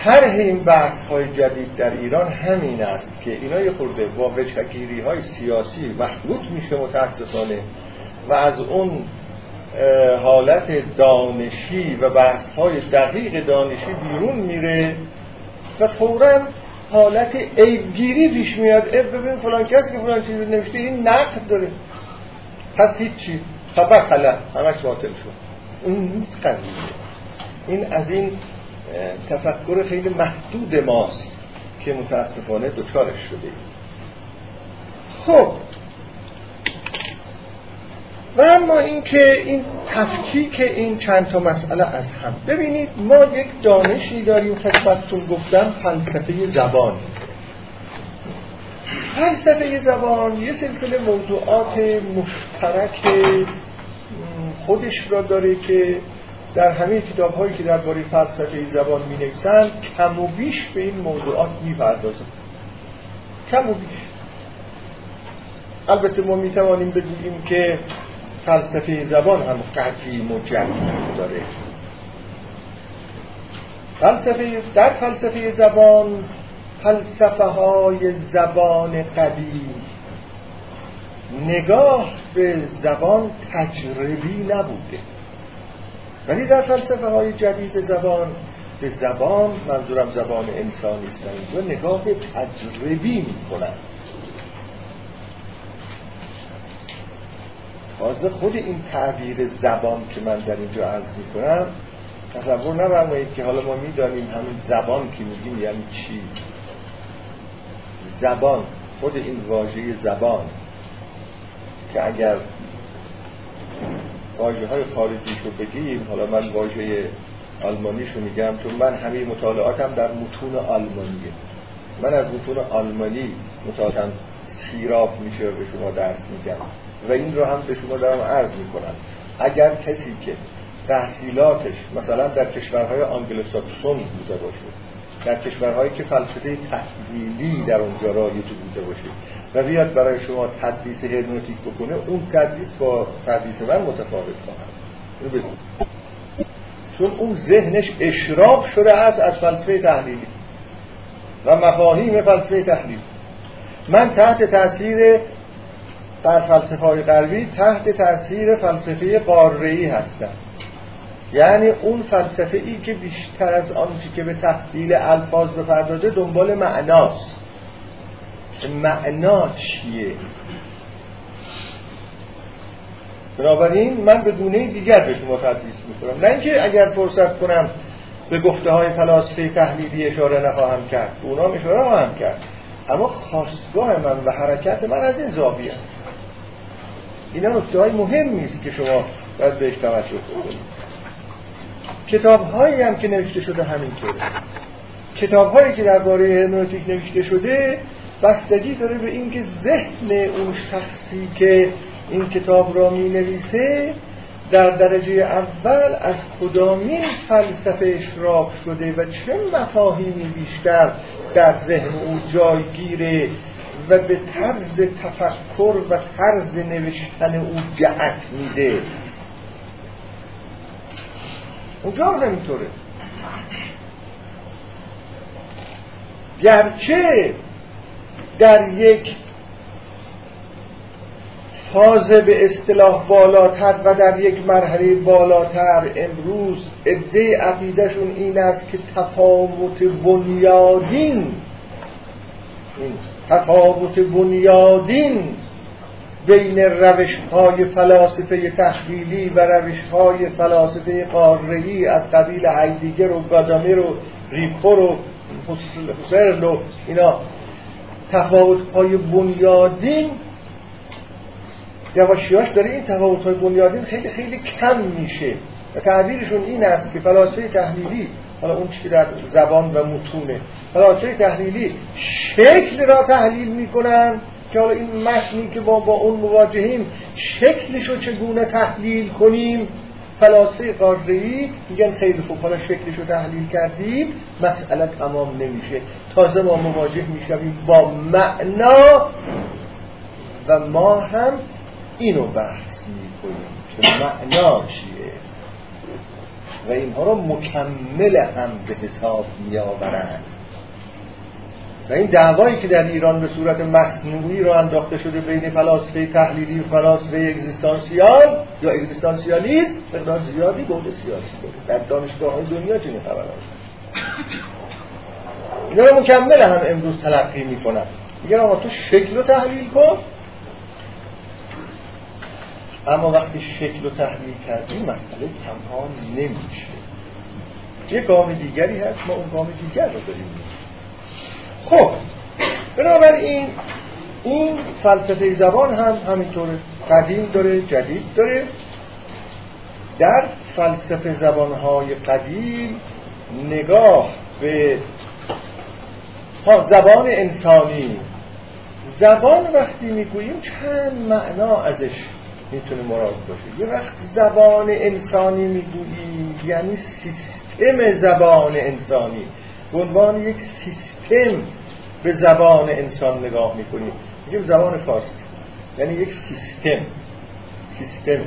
طرح این بحث های جدید در ایران همین است که اینا یه خورده با وچگیری های سیاسی محدود میشه متاسفانه. و از اون حالت دانشی و بحث های دقیق دانشی بیرون میره و فورا حالت عیبگیری پیش میاد. اب ببین فلان کسی که فلان چیزی نوشته این نقد داره. پس هیچی. خبر خلا. همش باطل شد. این نیست قضیه. این از این تفکر خیلی محدود ماست که متاسفانه دچارش شده. خب و اما اینکه این تفکیک این چند تا مسئله از هم. ببینید ما یک دانشی داریم خدمتتون گفتم فلسفه زبان. فلسفه زبان یه سلسله موضوعات مشترک خودش را داره که در همه کتاب هایی که درباره فلسفه زبان می نویسند کم و بیش به این موضوعات می کم و بیش. البته ما می توانیم بگوییم که فلسفه زبان هم و جدید داره. فلسفه در فلسفه زبان فلسفه های زبان قدیم. نگاه به زبان تجربی نبوده. ولی در فلسفه های جدید زبان به زبان منظورم زبان انسانی است اینجا نگاه تجربی می تازه خود این تعبیر زبان که من در اینجا عرض می‌کنم تصور نبرمایید که حالا ما می‌دانیم همین زبان که میگیم یعنی چی؟ زبان خود این واژه زبان که اگر واژه های خارجی رو بگیم حالا من واژه آلمانیش رو میگم چون من همه مطالعاتم در متون آلمانیه. من از متون آلمانی مطالعاتم سیراب میشه به شما درس میگم و این رو هم به شما دارم عرض می‌کنم. اگر کسی که تحصیلاتش مثلا در کشورهای آنگلوساکسون بوده باشه در کشورهایی که فلسفه تحلیلی در اونجا رایج بوده باشه و بیاد برای شما تدریس هرمنوتیک بکنه اون تدریس با تدریس من متفاوت خواهد. چون اون ذهنش اشراق شده است از فلسفه تحلیلی و مفاهیم فلسفه تحلیلی. من تحت تاثیر در فلسفه های غربی تحت تاثیر فلسفه قاره‌ای هستم یعنی اون فلسفه ای که بیشتر از آنچه که به تحلیل الفاظ بپردازه دنبال معناست. معنا چیه؟ بنابراین من به گونه دیگر به شما تدریس می‌کنم. نه اینکه اگر فرصت کنم به گفته های فلاسفه تحلیلی اشاره نخواهم کرد. اونا اشاره خواهم کرد. اما خواستگاه من و حرکت من از این زاویه است. اینا نکته های مهم نیست که شما باید بهش توجه کنید کتاب هایی هم که نوشته شده همینطوره. کتاب هایی که درباره هرمنوتیک نوشته شده بستگی داره به اینکه ذهن اون شخصی که این کتاب را می نویسه در درجه اول از کدامین فلسفه اشراق شده و چه مفاهیمی بیشتر در ذهن او جایگیره و به طرز تفکر و طرز نوشتن او جهت میده. اونجا هم همینطوره. گرچه در یک فاز به اصطلاح بالاتر و در یک مرحله بالاتر امروز عده عقیدهشون این است که تفاوت بنیادین. تفاوت بنیادین بین روش های فلاسفه تحلیلی و روش های فلاسفه قارهی از قبیل هایدگر و گادامر و ریپور و حسرل و اینا. تفاوت های بنیادین یواشیاش داره این تفاوت های بنیادین خیلی خیلی کم میشه. و تعبیرشون این است که فلاسفه تحلیلی حالا اون چی در زبان و متونه. فلاسفه تحلیلی شکل را تحلیل می‌کنن که حالا این متنی که با, با اون مواجهیم شکلش رو چگونه تحلیل کنیم؟ فلاسفه قاردهی میگن خیلی خوب حالا شکلش رو تحلیل کردیم مسئله تمام نمیشه. تازه ما مواجه می‌شویم با معنا و ما هم اینو بحث می‌کنیم که معنا چیه؟ و اینها رو مکمل هم به حساب میآورند. و این دعوایی که در ایران به صورت مصنوعی رو انداخته شده بین فلاسفه تحلیلی و فلاسفه اگزیستانسیال یا اگزیستانسیالیست مقدار زیادی بود سیاسی داره در دانشگاه های دنیا چنین خبر اینا رو مکمل هم امروز تلقی می‌کنن. میگن آقا تو شکل رو تحلیل کن. اما وقتی شکل رو تحلیل کردیم مسئله تمام نمیشه. یه گام دیگری هست ما اون گام دیگر رو داریم. خب بنابراین این فلسفه زبان هم همینطوره قدیم داره جدید داره. در فلسفه زبانهای قدیم نگاه به زبان انسانی زبان وقتی می‌گوییم چند معنا ازش می‌تونه مراد باشه یه وقت زبان انسانی می‌گوییم یعنی سیستم زبان انسانی. به عنوان یک سیستم به زبان انسان نگاه می‌کنیم میگیم زبان فارسی. یعنی یک سیستم. سیستم.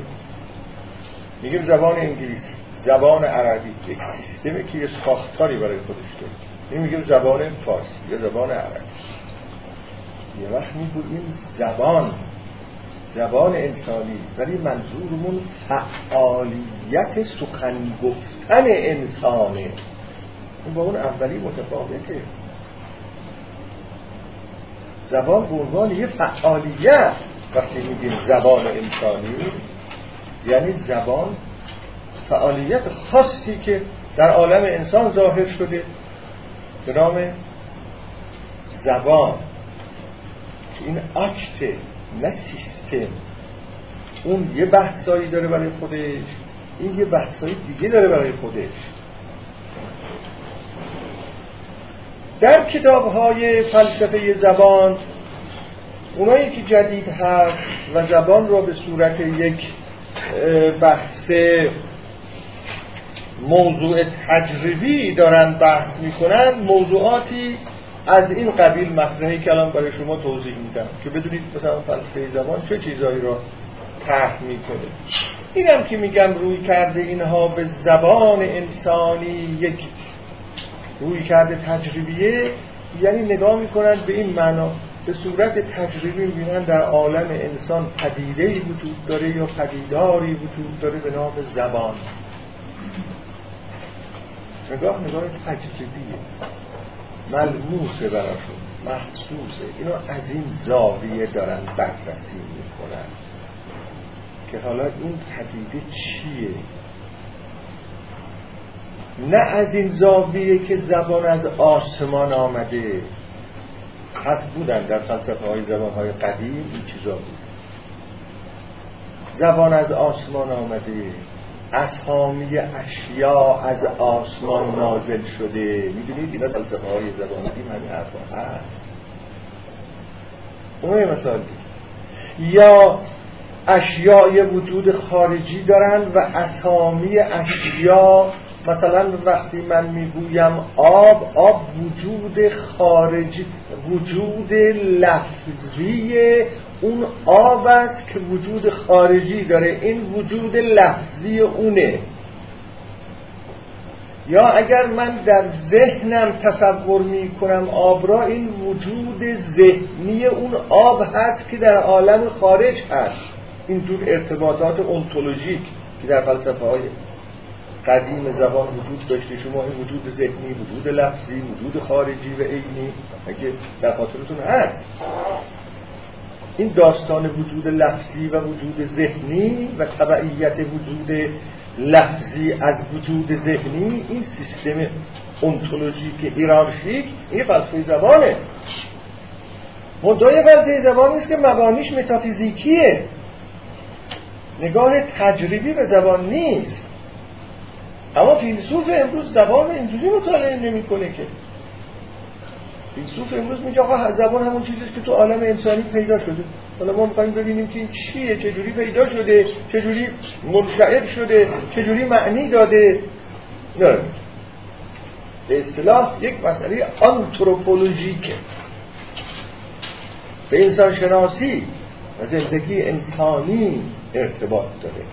میگیم زبان انگلیسی زبان عربی. یک سیستمی که یه ساختاری برای خودش داره. این میگیم زبان فارسی یا زبان عربی. یه وقت می‌گوییم زبان. زبان انسانی ولی منظورمون فعالیت سخن گفتن انسانه. این با اون اولی متفاوته. زبان به عنوان یه فعالیت وقتی میگیم زبان انسانی یعنی زبان فعالیت خاصی که در عالم انسان ظاهر شده به نام زبان. این اکت نه سیستم اون یه بحثایی داره برای خودش این یه بحثایی دیگه داره برای خودش. در کتاب های فلسفه زبان اونایی که جدید هست و زبان را به صورت یک بحث موضوع تجربی دارن بحث می‌کنن موضوعاتی از این قبیل مطرحی که الان برای شما توضیح میدم که بدونید مثلا فلسفه زبان چه چیزهایی را طرح می‌کنه. اینم که میگم روی کرده اینها به زبان انسانی یک روی کرده تجربیه یعنی نگاه می‌کنن به این معنا به صورت تجربی می‌بینن در عالم انسان پدیده وجود داره یا پدیداری وجود داره به نام زبان. نگاه نگاه تجربیه. ملموسه براشون. محسوسه اینو از این زاویه دارن بررسی می‌کنن. که حالا این پدیده چیه؟ نه از این زاویه که زبان از آسمان آمده. هست بودن در فلسفه های زبان های قدیم این چیزا بود. زبان از آسمان آمده. اسامی اشیا از آسمان نازل شده. می‌دونید اینا فلسفه های زبان قدیم همین حرفا هست. اون مثال یا اشیای وجود خارجی دارن و اسامی اشیا مثلا وقتی من می‌گویم آب آب وجود خارجی وجود لفظی اون آب است که وجود خارجی داره. این وجود لفظی اونه. یا اگر من در ذهنم تصور می کنم آب را این وجود ذهنی اون آب هست که در عالم خارج هست. این جور ارتباطات اونتولوژیک که در فلسفه های قدیم زبان وجود داشته. شما این وجود ذهنی وجود لفظی وجود خارجی و عینی اگه در خاطرتون هست. این داستان وجود لفظی و وجود ذهنی و تبعیت وجود لفظی از وجود ذهنی این سیستم اونتولوژیک هیرارشیک این فلسفه زبانه. منتهای فلسفه زبان نیست که مبانیش متافیزیکیه. نگاه تجربی به زبان نیست. اما فیلسوف امروز زبان اینجوری مطالعه نمی‌کنه که فیلسوف امروز میگه آقا زبان همون چیزیست که تو عالم انسانی پیدا شده. حالا ما می‌خوایم ببینیم که این چیه چجوری پیدا شده چجوری منشعب شده چجوری معنی داده. نه. به اصطلاح یک مسئله آنتروپولوژیکه به انسان شناسی و زندگی انسانی ارتباط داره.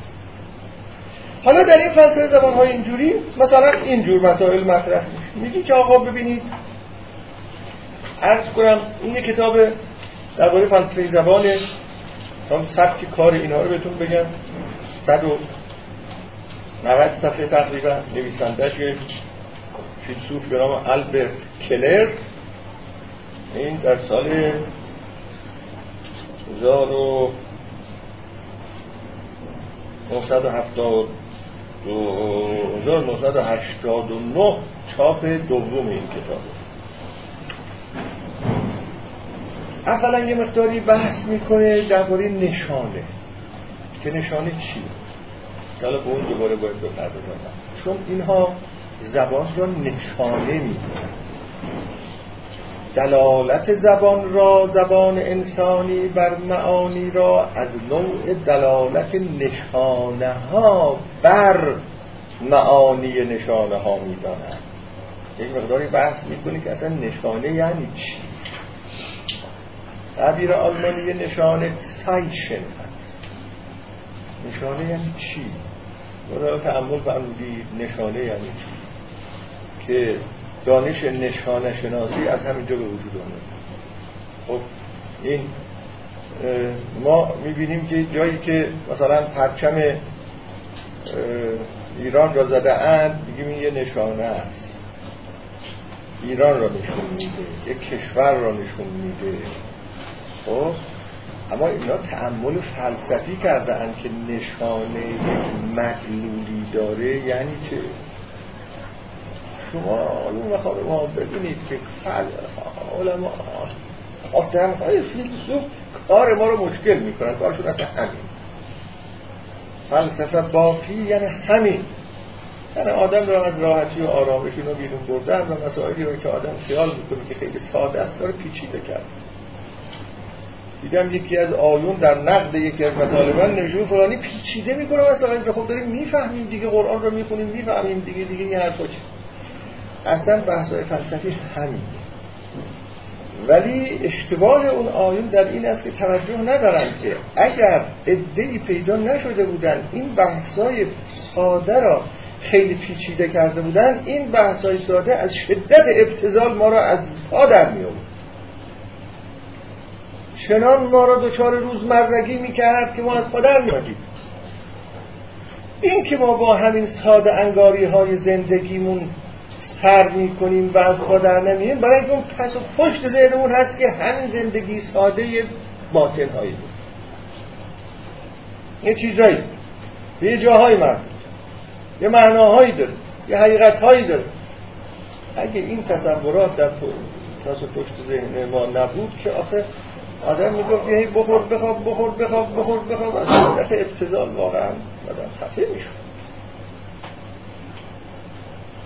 حالا در این فلسفه زبان های اینجوری مثلا اینجور مسائل مطرح میشه. میگی که آقا ببینید عرض کنم این کتاب درباره فلسفه زبان تا سبک کار اینها رو بهتون بگم. 190 صفحه تقریبا نویسندهش فیلسوف به نام البرت کلر. این در سال 1989 چاپ دوم این کتاب. اولا یه مقداری بحث می‌کنه درباره نشانه. که نشانه چیه؟ حالا به اون دوباره باید بپردازم. چون اینها زبان را نشانه می‌کنن دلالت زبان را زبان انسانی بر معانی را از نوع دلالت نشانه ها بر معانی نشانه ها می‌دانند یک مقداری بحث می‌کنی که اصلا نشانه یعنی چی؟ تعبیر آلمانی نشانه سایشن هست نشانه یعنی چی؟ برای تعمل فرمودی نشانه یعنی چی؟ که دانش نشانه شناسی از همینجا به وجود آمده خب این ما می‌بینیم که جایی که مثلا پرچم ایران را زده اند این یه نشانه است ایران را نشون میده یک کشور را نشون میده خب اما اینا تعمل فلسفی کرده که نشانه یک مدلولی داره یعنی چه؟ شما علوم ما ببینید که علما آدم های فیلسوف کار ما رو مشکل می‌کنن کارشون اصلا همین. فلسفه باقی یعنی همین. یعنی آدم رو از راحتی و آرامش اینو بیرون بردن و مسائلی رو که آدم خیال می‌کنه که خیلی ساده است داره پیچیده کرد. دیدم یکی از آیون در نقد یکی از مطالبان نشون فلانی پیچیده می‌کنه مثلا خب داریم می‌فهمیم دیگه قرآن رو می‌خونیم می‌فهمیم دیگه دیگه این حرفا چی؟ اصلا بحثای فلسفی همین. ولی اشتباه اون آیون در این است که توجه ندارن که اگر ادهی پیدا نشده بودن این بحثای ساده را خیلی پیچیده کرده بودن این بحثای ساده از شدت ابتزال ما را از پا در می چنان ما را دچار روزمرگی می‌کرد که ما از پادر میادیم این که ما با همین ساده انگاری های زندگیمون سر می‌کنیم و از پادر نمیم برای اون پس و پشت ذهنمون هست که همین زندگی ساده باطن هایی بود. یه چیزایی به یه جاهای مرد یه معناهایی داره یه حقیقت هایی داره. اگه این تصورات در پس و پشت ذهن ما نبود که آخه آدم می‌گفت هی بخور بخواب بخور بخواب بخور بخواب. از حالت ابتزال واقعا آدم خفه می‌شد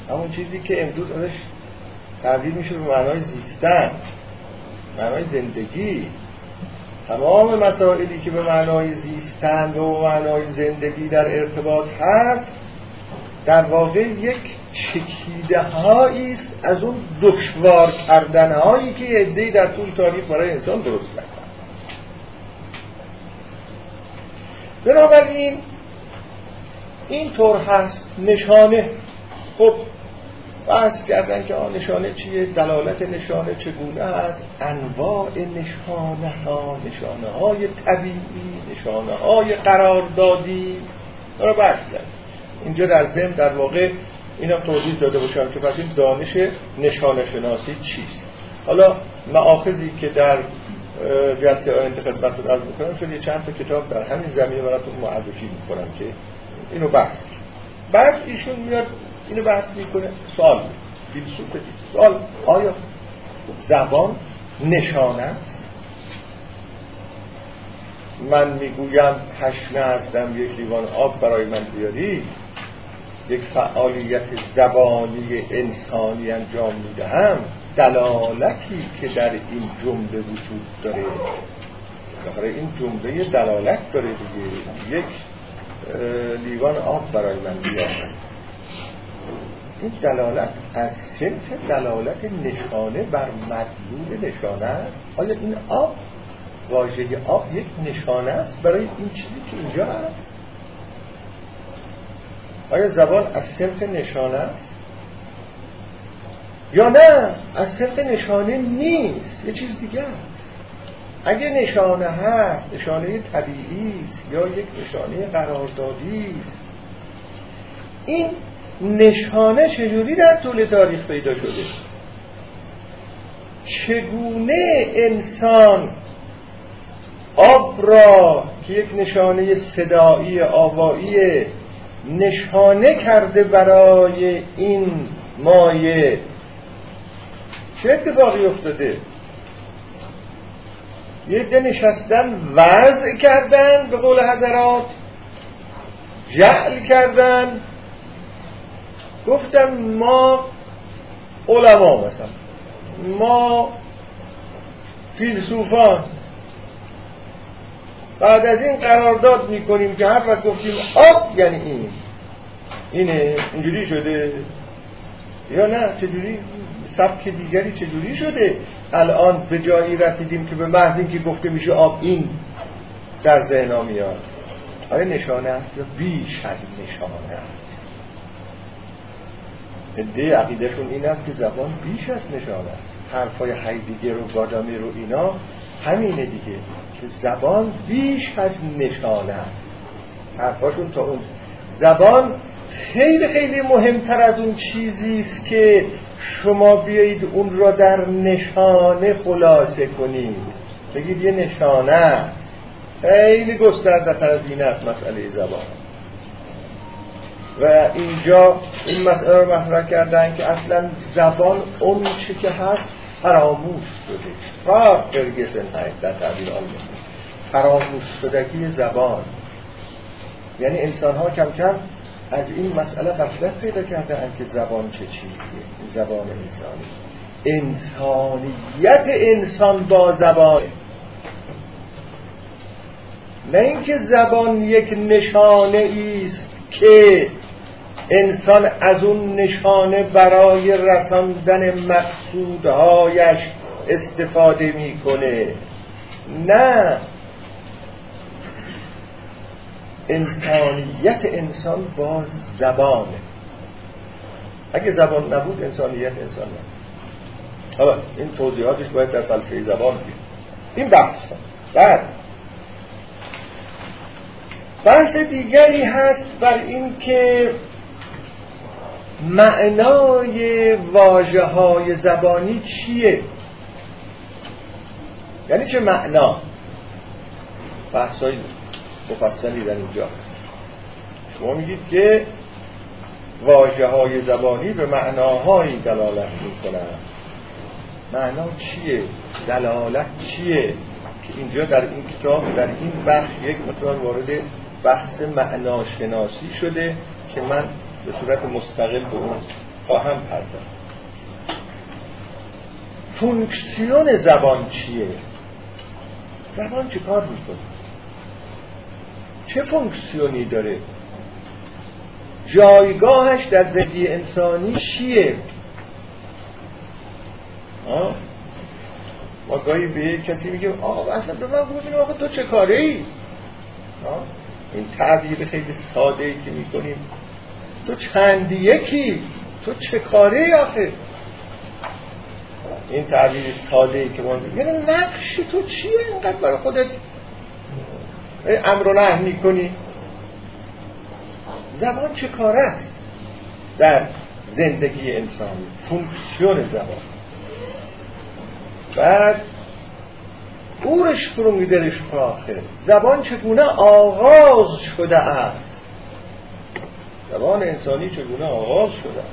همون چیزی که امروز ازش تبدیل میشه به معنای زیستن معنای زندگی تمام مسائلی که به معنای زیستن و معنای زندگی در ارتباط هست در واقع یک چکیده است از اون دشوار کردن هایی که عده‌ای در طول تاریخ برای انسان درست کردن بنابراین این طور هست نشانه. خب بحث کردن که آن نشانه چیه؟ دلالت نشانه چگونه است انواع نشانه ها نشانه های طبیعی نشانه های قراردادی. رو بحث اینجا در ضمن در واقع اینا توضیح داده باشم که پس این دانش نشانه شناسی چیست. حالا معاخذی که در جلسه آینده خدمت رو از بکنم چون یه چند تا کتاب در همین زمینه براتون معرفی می‌کنم که اینو بحث بعد ایشون میاد اینو بحث می‌کنه سوال فیلسوف سوال آیا زبان نشانه است؟ من می‌گویم تشنه هستم یک لیوان آب برای من بیاری یک فعالیت زبانی انسانی انجام می‌دهم دلالتی که در این جمله وجود داره. بالاخره این جمله دلالت داره دیگه. یک لیوان آب برای من بیارم این دلالت از سنف دلالت نشانه بر مدلول نشانه است. آیا این آب واژه آب یک نشانه است برای این چیزی که اینجا هست؟ آیا زبان از صرف نشانه است؟ یا نه از صرف نشانه نیست یه چیز دیگه است. اگه نشانه هست نشانه طبیعی است یا یک نشانه قراردادی است. این نشانه چجوری در طول تاریخ پیدا شده؟ چگونه انسان آب را که یک نشانه صدایی آوایی نشانه کرده برای این مایه. چه اتفاقی افتاده؟ یه ده نشستن وضع کردن به قول حضرات جعل کردن. گفتن ما علما مثلا ما فیلسوفان. بعد از این قرارداد می‌کنیم که هر وقت گفتیم آب یعنی این. اینه اینجوری شده. یا نه چجوری؟ سبک دیگری چجوری شده؟ الان به جایی رسیدیم که به محض اینکه گفته میشه آب این در ذهن میاد. آیا نشانه است؟ یا بیش از نشانه است؟ عده عقیدهشون این است که زبان بیش از نشانه است. حرفای هایدگر و گادامی رو اینا همینه دیگه که زبان بیش از نشانه است. حرفاشون تا اون زبان خیلی خیلی مهمتر از اون چیزی است که شما بیایید اون را در نشانه خلاصه کنید. بگید یه نشانه. خیلی گسترده تر از این است مسئله زبان. و اینجا این مسئله رو مطرح کردن که اصلا زبان اون چی که هست فراموش شده. فرق فرگسن در تعبیر آلمان فراموش شدگی زبان. یعنی انسان ها کم کم از این مسئله غفلت پیدا کرده که زبان چه چیزیه؟ زبان انسانی. انسانیت انسان با زبان. نه اینکه زبان یک نشانه است که انسان از اون نشانه برای رساندن مقصودهایش استفاده می‌کنه. نه. انسانیت انسان با زبانه. اگه زبان نبود انسانیت انسان نبود. حالا این توضیحاتش باید در فلسفه زبان بید این بحث بعد. بحث دیگری هست بر این که معنای واجه های زبانی چیه؟ یعنی چه معنا؟ بحث های مفصلی در اینجا هست. شما میگید که واجه های زبانی به معناهایی دلالت می‌کنن معنا چیه؟ دلالت چیه؟ که اینجا در این کتاب در این بخش یک مقدار وارد بحث معناشناسی شده که من به صورت مستقل به اون خواهم پرداخت. فونکسیون زبان چیه؟ زبان چه کار می‌کنه؟ چه فونکسیونی داره؟ جایگاهش در زندگی انسانی چیه؟ ما گاهی به کسی میگه آقا اصلا به من ببینیم آقا تو چه کاره ای این تعبیر خیلی ساده ای که می‌کنیم. تو چند یکی؟ تو چه کاره آخه؟ این تعبیر ساده ای که ما یعنی نقش تو چیه اینقدر برای خودت؟ امر و نه می‌کنی. زبان چه کار است در زندگی انسانی فونکسیون زبان. بعد اورش فرونگی درش پراخه زبان چگونه آغاز شده است؟ زبان انسانی چگونه آغاز شده؟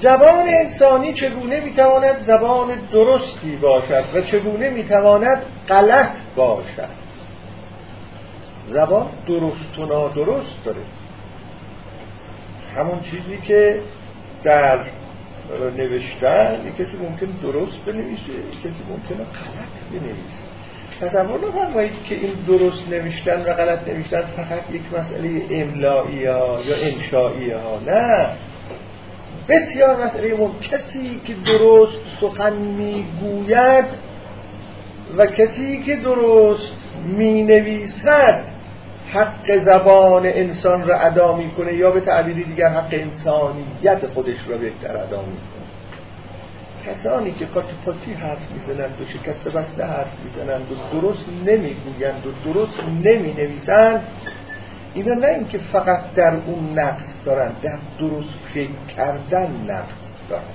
زبان انسانی چگونه می‌تواند زبان درستی باشد و چگونه می‌تواند غلط باشد؟ زبان درست و نادرست داره. همون چیزی که در نوشتن کسی ممکن درست بنویسه کسی ممکن غلط بنویسه. تصور نفرمایید که این درست نوشتن و غلط نوشتن فقط یک مسئله املایی ها یا انشایی ها نه. بسیار مسئله مهم کسی که درست سخن می‌گوید و کسی که درست می نویسد حق زبان انسان را ادا می‌کنه یا به تعبیری دیگر حق انسانیت خودش را بهتر ادا می‌کنه. کسانی که قاطی پاتی حرف می‌زنند و شکست بسته حرف می‌زنند و درست نمی‌گویند و درست نمی نویسند اینا نه اینکه فقط در اون نقص دارند در درست فکر کردن نقص دارند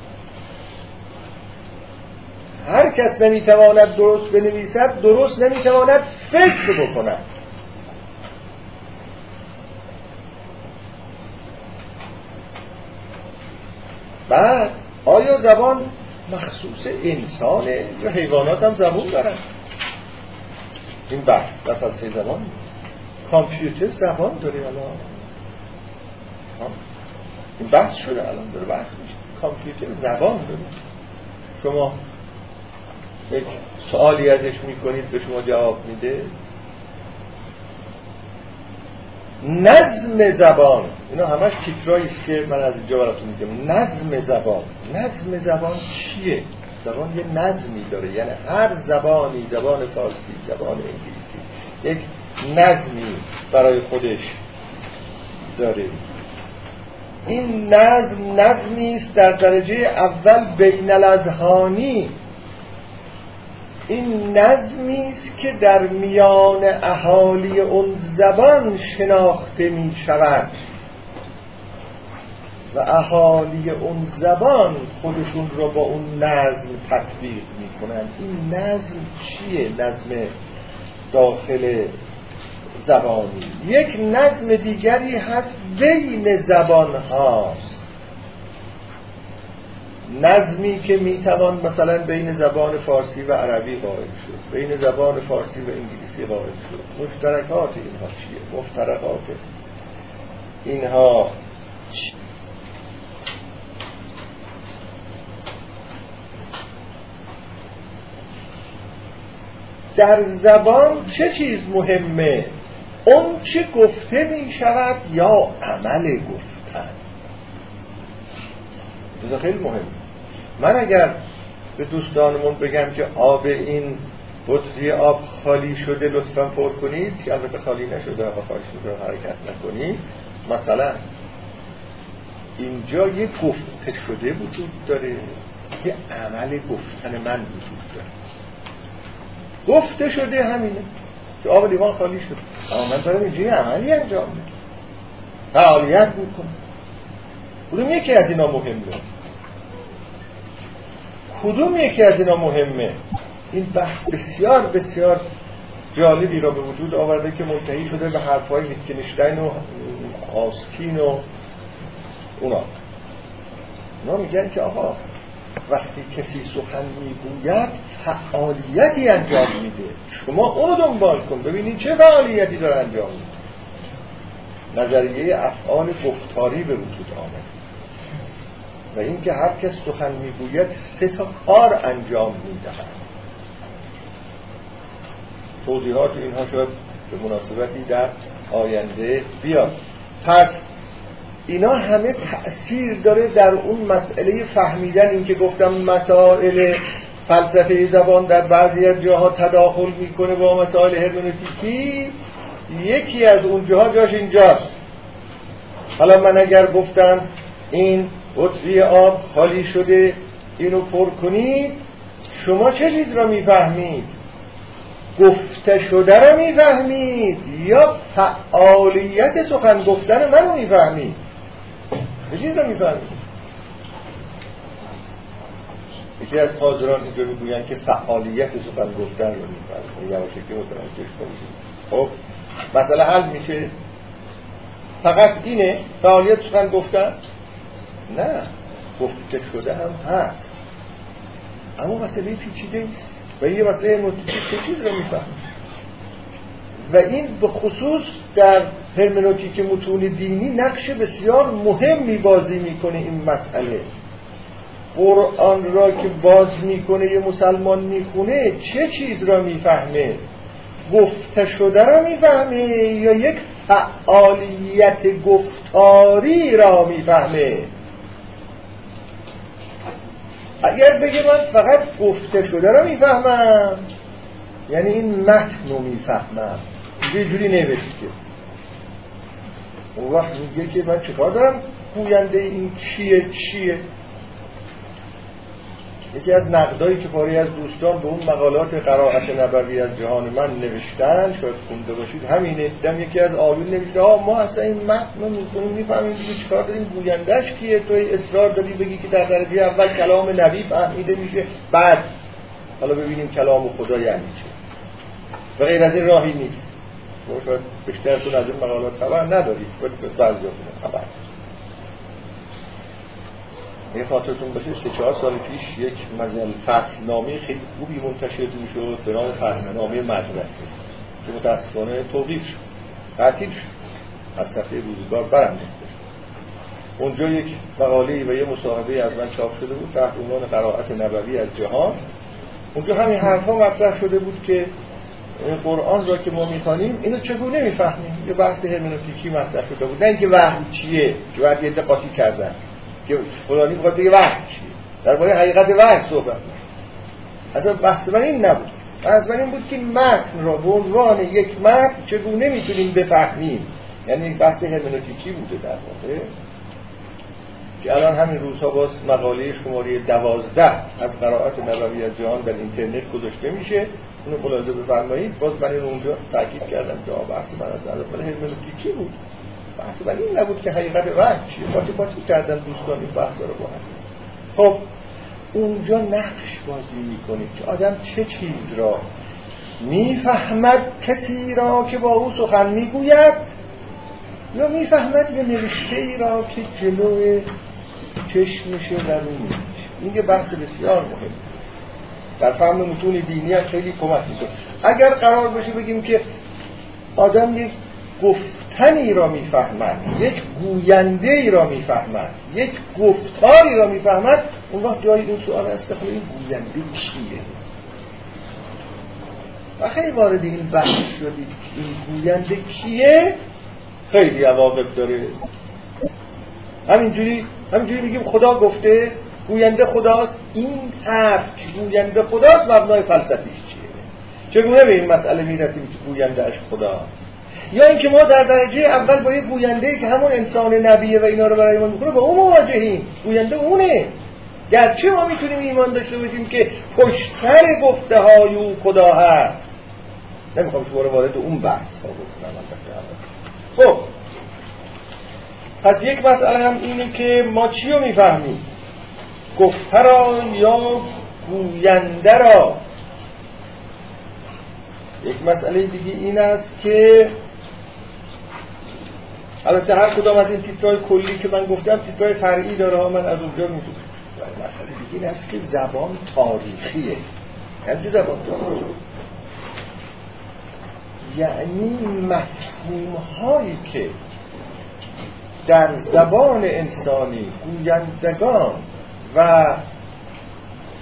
هر کس نمی‌تواند درست بنویسد درست نمی‌تواند فکر بکند. بعد آیا زبان مخصوص انسانه یا حیوانات هم زبون دارن. این بحث فلسفه زبان کامپیوتر زبان داره الان. این بحث شده الان داره بحث میشه. کامپیوتر زبان داره. شما یک سوالی ازش می‌کنید به شما جواب میده. نظم زبان. اینا همش تیترایی است که من از اینجا براتون میگم. نظم زبان. نظم زبان چیه؟ زبان یه نظمی داره. یعنی هر زبانی زبان فارسی زبان انگلیسی یک نظمی برای خودش داره. این نظم نظمی است در درجه اول بین الاذهانی این نظمی است که در میان اهالی اون زبان شناخته می شود و اهالی اون زبان خودشون رو با اون نظم تطبیق می‌کنن. این نظم چیه؟ نظم داخل زبانی. یک نظم دیگری هست بین زبان هاست نظمی که می‌توان مثلا بین زبان فارسی و عربی قائل شد بین زبان فارسی و انگلیسی قائل شد. مفترقات اینها چیه؟ مفترقات اینها. در زبان چه چیز مهمه؟ اون چه گفته می شود یا عمل گفتن. خیلی مهم من اگر به دوستانمون بگم که آب این بطری آب خالی شده لطفا پر کنید که البته خالی نشده و خواهش رو حرکت نکنید. مثلا اینجا یه گفته شده وجود داره یه عمل گفتن من وجود داره. گفته شده همینه که آب لیوان خالی شد اما من دارم اینجا یه عملی انجام میدم. فعالیت می‌کنم. کدوم یکی از اینا مهمه. کدوم یکی از اینا مهمه؟ این بحث بسیار بسیار جالبی را به وجود آورده که منتهی شده به حرفهای ویتکنشتین و آستین و اونا. اونا میگن که آقا وقتی کسی سخن می‌گوید فعالیتی انجام میده. شما اونو دنبال کن ببینید چه فعالیتی داره انجام میده. نظریه افعال گفتاری به وجود آمد و اینکه هر کس سخن می‌گوید سه تا کار انجام می‌دهد. توضیحات اینها شاید به مناسبتی در آینده بیاد. پس اینا همه تأثیر داره در اون مسئله فهمیدن این که گفتم مسائل فلسفه زبان در بعضی از جاها تداخل می‌کنه با مسائل هرمنوتیکی. یکی از اون جاها جاش اینجاست. حالا من اگر گفتم این بطری آب خالی شده اینو پر کنید. شما چه چیز را می‌فهمید؟ گفته شده را می‌فهمید یا فعالیت سخن گفتن منو می‌فهمید؟ چه چیز رو می‌فهمید؟ یکی از حاضران اینجا می‌گوین که فعالیت سخن گفتن رو می‌فهمید. یواشه که متوجه کنید خب مثلا حل میشه. فقط اینه فعالیت سخن گفتن؟ نه گفته شده هم هست. اما مسئله پیچیده است و یه مسئله چه چیز رو می‌فهمید و این به خصوص در هرمنوتیک متون دینی نقش بسیار مهمی بازی می‌کنه این مسئله. قرآن را که باز می‌کنه یه مسلمان می‌خونه چه چیز را می‌فهمه؟ گفته شده را می‌فهمه یا یک فعالیت گفتاری را می‌فهمه؟ اگر بگه من فقط گفته شده را می‌فهمم. یعنی این متن رو می‌فهمم. یه جوری نوشته. اون وقت میگه که من چیکار دارم؟ گوینده این چیه چیه؟ یکی از نقدایی که پاری از دوستان به اون مقالات قرائت نبوی از جهان من نوشتن شاید خونده باشید همینه. دم یکی از آیون نوشته ها ما اصلا این متن رو می‌کنیم می‌فهمیم دیگه چیکار داریم گویندهش کیه؟ توی اصرار داری بگی که در درجه اول کلام نبی فهمیده میشه بعد حالا ببینیم کلام خدا یعنی چه و غیر از این راهی نیست. شاید بیشترتون از این مقالات خبر ندارید ولی بعضی خبر یه خاطرتون باشه سه چهار سال پیش یک مزل فصل نامه خیلی خوبی منتشر می‌شد به نام فصل نامه مدرسه. که متاسفانه توقیف شد. تعطیل از صفحه روزگار برم اونجا یک مقاله و یه مصاحبه از من چاپ شده بود تحت عنوان قرائت نبوی از جهان. اونجا همین حرفا مطرح شده بود که قرآن را که ما می‌خوانیم اینو چگونه می‌فهمیم؟ یه بحث هرمنوتیکی مطرح شده بود. نه اینکه وحی چیه که بعد یه کردن. که فلانی بخواد بگه وحی چیه؟ درباره حقیقت وحی صحبت اصلا بحث من این نبود. بحث من این بود که متن را به عنوان یک متن چگونه می‌تونیم بفهمیم؟ یعنی بحث هرمنوتیکی بوده در واقع؟ که الان همین روزها باز مقاله شماره دوازده از قرائت نبوی از جهان در اینترنت گذاشته میشه. اونو ملاحظه بفرمایید. باز من اونجا تاکید کردم که بحث من از عرب هرمنوتیکی بود؟ بحث. من این نبود که حقیقت وحی چیه باتی باتی کردن دوستان این بحث رو با خب اونجا نقش بازی می‌کنید که آدم چه چیز را می‌فهمد کسی را که با او سخن می‌گوید یا می‌فهمد یه نوشته ای را که جلوی چشمشه و میشه این یه بحث بسیار مهم. در فهم متون دینی خیلی کمک می‌کنه. اگر قرار باشه بگیم که آدم یک گفتنی را می‌فهمد یک گوینده ای را می‌فهمد یک گفتاری را می‌فهمد اون وقت جایی این سوال است که این گوینده کیه وقتی وارد این بحث شدید این گوینده کیه؟ خیلی عواقب داره. همینجوری همینجوری میگیم خدا گفته گوینده خداست. این حرف که گوینده خداست مبنای فلسفیش چیه؟ چگونه به این مسئله می‌رسیم که گوینده اش خداست؟ یا اینکه ما در درجه اول با یه گوینده که همون انسان نبیه و اینا رو برای ما می‌کنه با اون مواجهیم. گوینده اونه. گرچه ما می‌تونیم ایمان داشته باشیم که پشت سر گفته های او خدا هست. نمی‌خوام شما وارد اون بحث ها بکنم خب. پس یک مسئله هم اینه که ما چی رو می‌فهمیم؟ گفته را یا گوینده را؟ یک مسئله دیگه این است که البته هر کدام از این تیترهای کلی که من گفتم تیترهای فرعی داره. من از اونجا می‌تونم مسئله دیگه این است که زبان تاریخیه. یعنی زبان تاریخی یعنی مفهوم هایی که در زبان انسانی گویندگان و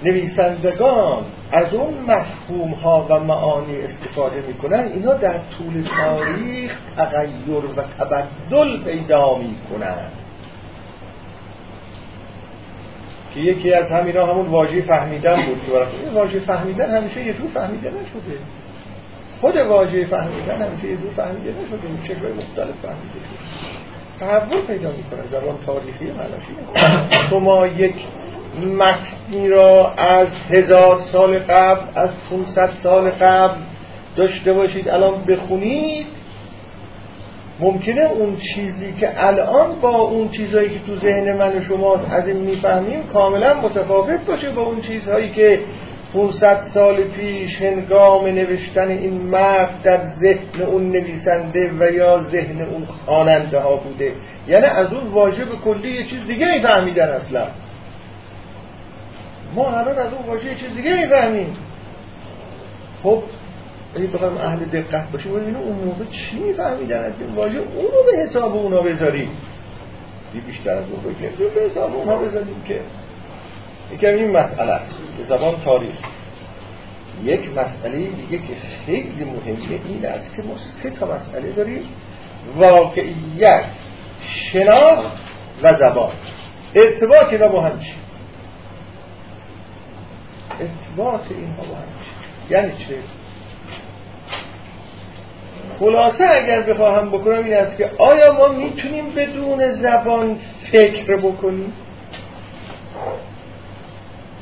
نویسندگان از اون مفهوم ها و معانی استفاده می‌کنن اینا در طول تاریخ تغییر و تبدل پیدا می‌کنن. که یکی از همینا همون واژه فهمیدن بود که واژه فهمیدن همیشه یه جور فهمیده نشده. خود واژه فهمیدن همیشه یه جور فهمیده نشده. این شکل مختلف فهمیده شده. تحول پیدا می‌کنه. زبان تاریخی معناش شما یک متنی را از هزار سال قبل از 500 سال قبل داشته باشید. الان بخونید. ممکنه اون چیزی که الان با اون چیزهایی که تو ذهن من و شماست از این می‌فهمیم کاملا متفاوت باشه با اون چیزهایی که 500 سال پیش هنگام نوشتن این مرد در ذهن اون نویسنده و یا ذهن اون خواننده ها بوده. یعنی از اون واژه کلی یه چیز دیگه میفهمیدن اصلا. ما الان از اون واژه چیز دیگه می‌فهمیم. خب اگه بخوایم اهل دقت باشیم ببینیم اون موقع چی میفهمیدن از این واژه؟ اون رو به حساب اونا بذاریم. بیشتر از اون بگیم. به حساب اونا بذاریم که یکم این مسئله است. که زبان تاریخ. یک مسئله دیگه که خیلی مهمه این است که ما سه تا مسئله داریم. واقعیت شناخت و زبان. ارتباط اینا با هم چی؟ ارتباط اینها با یعنی چه خلاصه اگر بخواهم بکنم این است که آیا ما می‌تونیم بدون زبان فکر بکنیم؟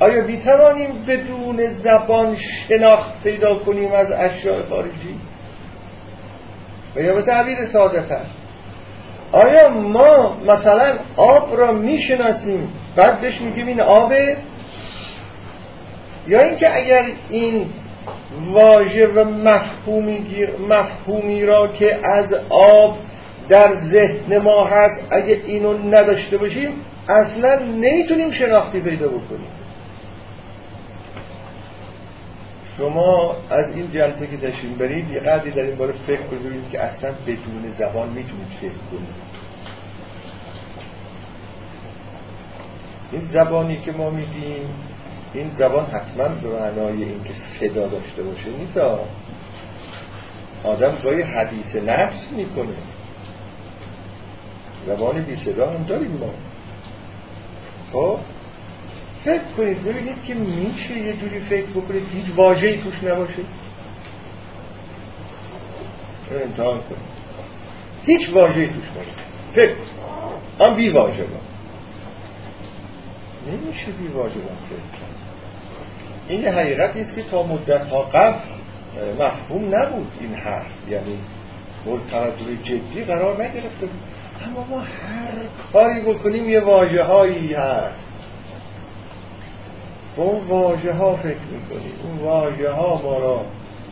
آیا می‌توانیم بدون زبان شناخت پیدا کنیم از اشیاء خارجی؟ و یا به تعبیر ساده تر آیا ما مثلا آب را می‌شناسیم؟ بعد بهش میگیم این آبه یا اینکه اگر این واژه و مفهومی, مفهومی را که از آب در ذهن ما هست اگه اینو نداشته باشیم اصلا نمی‌تونیم شناختی پیدا بکنیم. شما از این جلسه که داشتیم برید یه قدری در این باره فکر کنید که اصلا بدون زبان می‌تونید فکر کنید. این زبانی که ما میگیم این زبان حتما به معنای اینکه صدا داشته باشه نیست. آدم گاهی حدیث نفس می‌کنه. زبان بی صدا هم داریم ما. خب فکر کنید ببینید که میشه یه جوری فکر بکنید هیچ واجهی توش نباشه. امتحان کنید. هیچ واجهی توش نباشه. فکر هم بی واجه با. نمیشه بی واجه با فکر این حقیقت است که تا مدت ها قبل مفهوم نبود این حرف. یعنی مورد توجه جدی قرار نگرفته بود. اما ما هر کاری بکنیم یه واجه هایی هست. به اون واژه ها فکر می‌کنیم. اون واژه ها ما را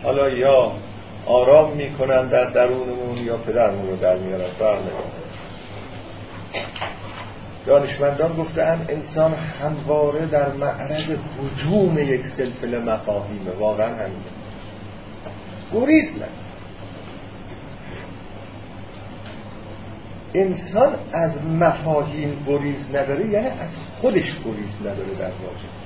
حالا یا آرام می‌کنن در درونمون یا پدرمون رو در میارن دانشمندان گفتن انسان همواره در معرض حجوم یک سلسله مفاهیمه. واقعا همینه گریز نه انسان از مفاهیم گریز نداره یعنی از خودش گریز نداره در واقع.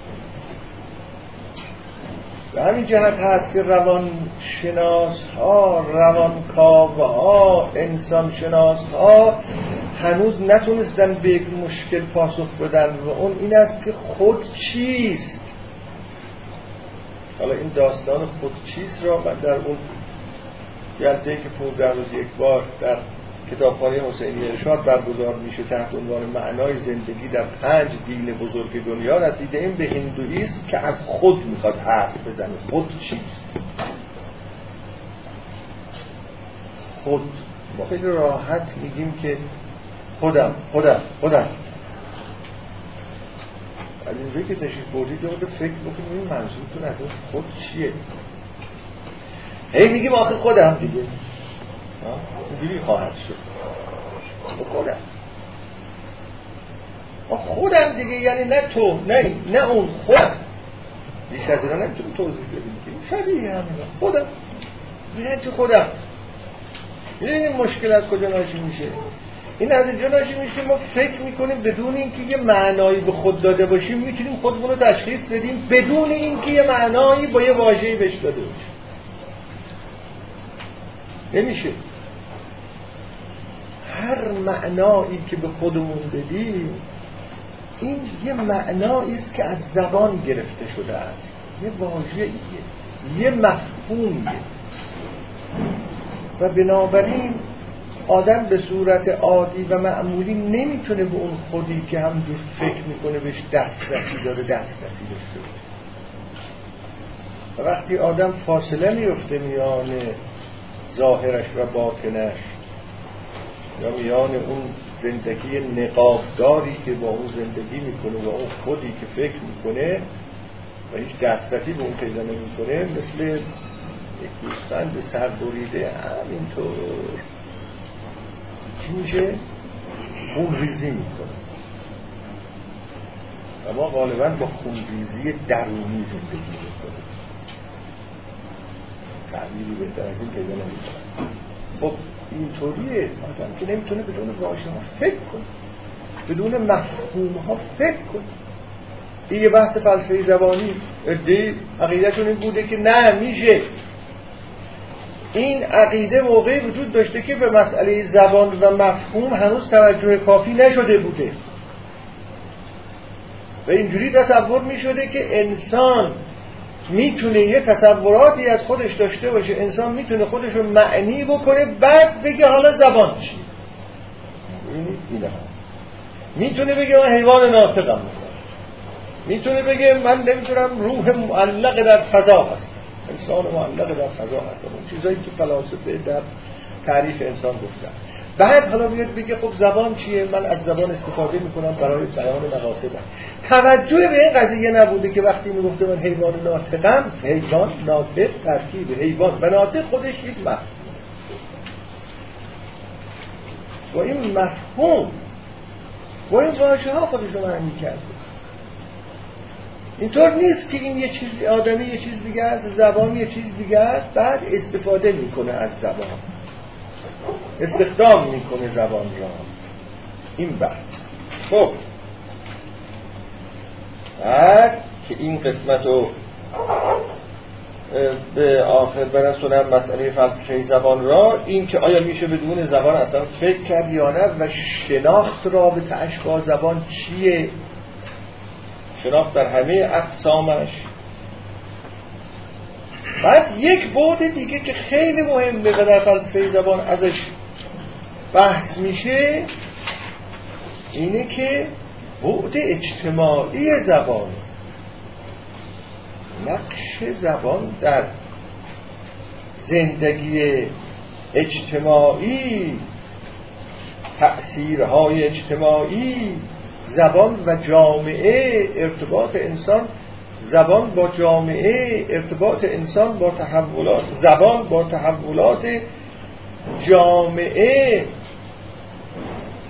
به همین جهت هست که روان شناس ها روان ها انسان شناس ها هنوز نتونستن به یک مشکل پاسخ بدن و اون این است که خود چیست؟ حالا این داستان خود چیست را من در اون جلسه که در روز یک بار در کتابخانه حسینی ارشاد برگزار میشه تحت عنوان معنای زندگی در پنج دین بزرگ دنیا. رسیده این به هندویسم که از خود می‌خواد حرف بزنه. خود چیست؟ خود. ما خیلی راحت میگیم که خودم خودم خودم. از اینجایی که تشریف بردید رو فکر بکنیم این منظورتون از خود چیه؟ هی میگیم آخه خودم دیگه. اینجوری خواهد شد. خودم. خودم دیگه یعنی نه تو نه نه اون خودم. بیش از اینا نمی‌تونی توضیح بدیم که. شبیه همین. خودم. یعنی چه خودم. این مشکل از کجا ناشی میشه؟ این از اینجا ناشی میشه ما فکر می‌کنیم بدون اینکه یه معنایی به خود داده باشیم می‌تونیم خودمون رو تشخیص بدیم بدون اینکه یه معنایی با یه واژه‌ای بهش داده باشیم. نمیشه. هر معنایی که به خودمون بدیم این یه معنایی است که از زبان گرفته شده است. یه واژه‌ایه یه مفهومیه. و بنابراین آدم به صورت عادی و معمولی نمی‌تونه به اون خودی که همجور فکر می‌کنه بهش دسترسی داره دسترسی داشته و وقتی آدم فاصله میفته میان ظاهرش و باطنش یا میان اون زندگی نقابداری که با اون زندگی می‌کنه و اون خودی که فکر می‌کنه و هیچ دسترسی به اون پیدا نمی‌کنه مثل یک گوسفند سر بریده. همینطور. چی میشه؟ خون ریزی می‌کنه. و ما غالبا با خون ریزی درونی زندگی می‌کنه تعبیری بهتر از این پیدا نمی‌کنه. خب اینطوریه. آدم که نمی‌تونه بدون واژه ها فکر کنه. بدون مفهوم ها فکر کنه. این یه بحث فلسفه زبانی. ادهی عقیدهشون این بوده که نه میشه. این عقیده موقعی وجود داشته که به مسئله زبان و مفهوم هنوز توجه کافی نشده بوده. و اینجوری تصور می شده که انسان می‌تونه یه تصوراتی از خودش داشته باشه. انسان می‌تونه خودش رو معنی بکنه بعد بگه حالا زبان چی؟ می‌تونه بگه من حیوان ناطقم مثلا. می‌تونه بگه من نمی‌تونم روح معلق در فضا هست. انسان معلق در فضا هست. اون چیزایی که فلاسفه در تعریف انسان گفتن. بعد حالا میاد بگه خب زبان چیه؟ من از زبان استفاده می‌کنم برای بیان مقاصدم توجه به این قضیه نبوده که وقتی می‌گفته من حیوان ناطقم حیوان ناطق ترکیب حیوان و ناطق خودش یک مفهوم. و این مفهوم و این واژه ها خودش رو معنی کرده. اینطور نیست که این یه چیز آدمی یه چیز دیگه است زبان یه چیز دیگه است بعد استفاده می‌کنه از زبان. استخدام می‌کنه زبان را. این بحث. خب. بعد که این قسمت رو به آخر برسونم مسئله فلسفه زبان را این که آیا میشه بدون زبان اصلا فکر کرد یا نه و شناخت رابطه اش با زبان چیه؟ شناخت در همه اقسامش. بعد یک بعد دیگه که خیلی مهمه و در فلسفه زبان ازش بحث میشه اینه که بعد اجتماعی زبان نقش زبان در زندگی اجتماعی تأثیرهای اجتماعی زبان و جامعه ارتباط انسان زبان با جامعه ارتباط انسان با تحولات زبان با تحولات جامعه.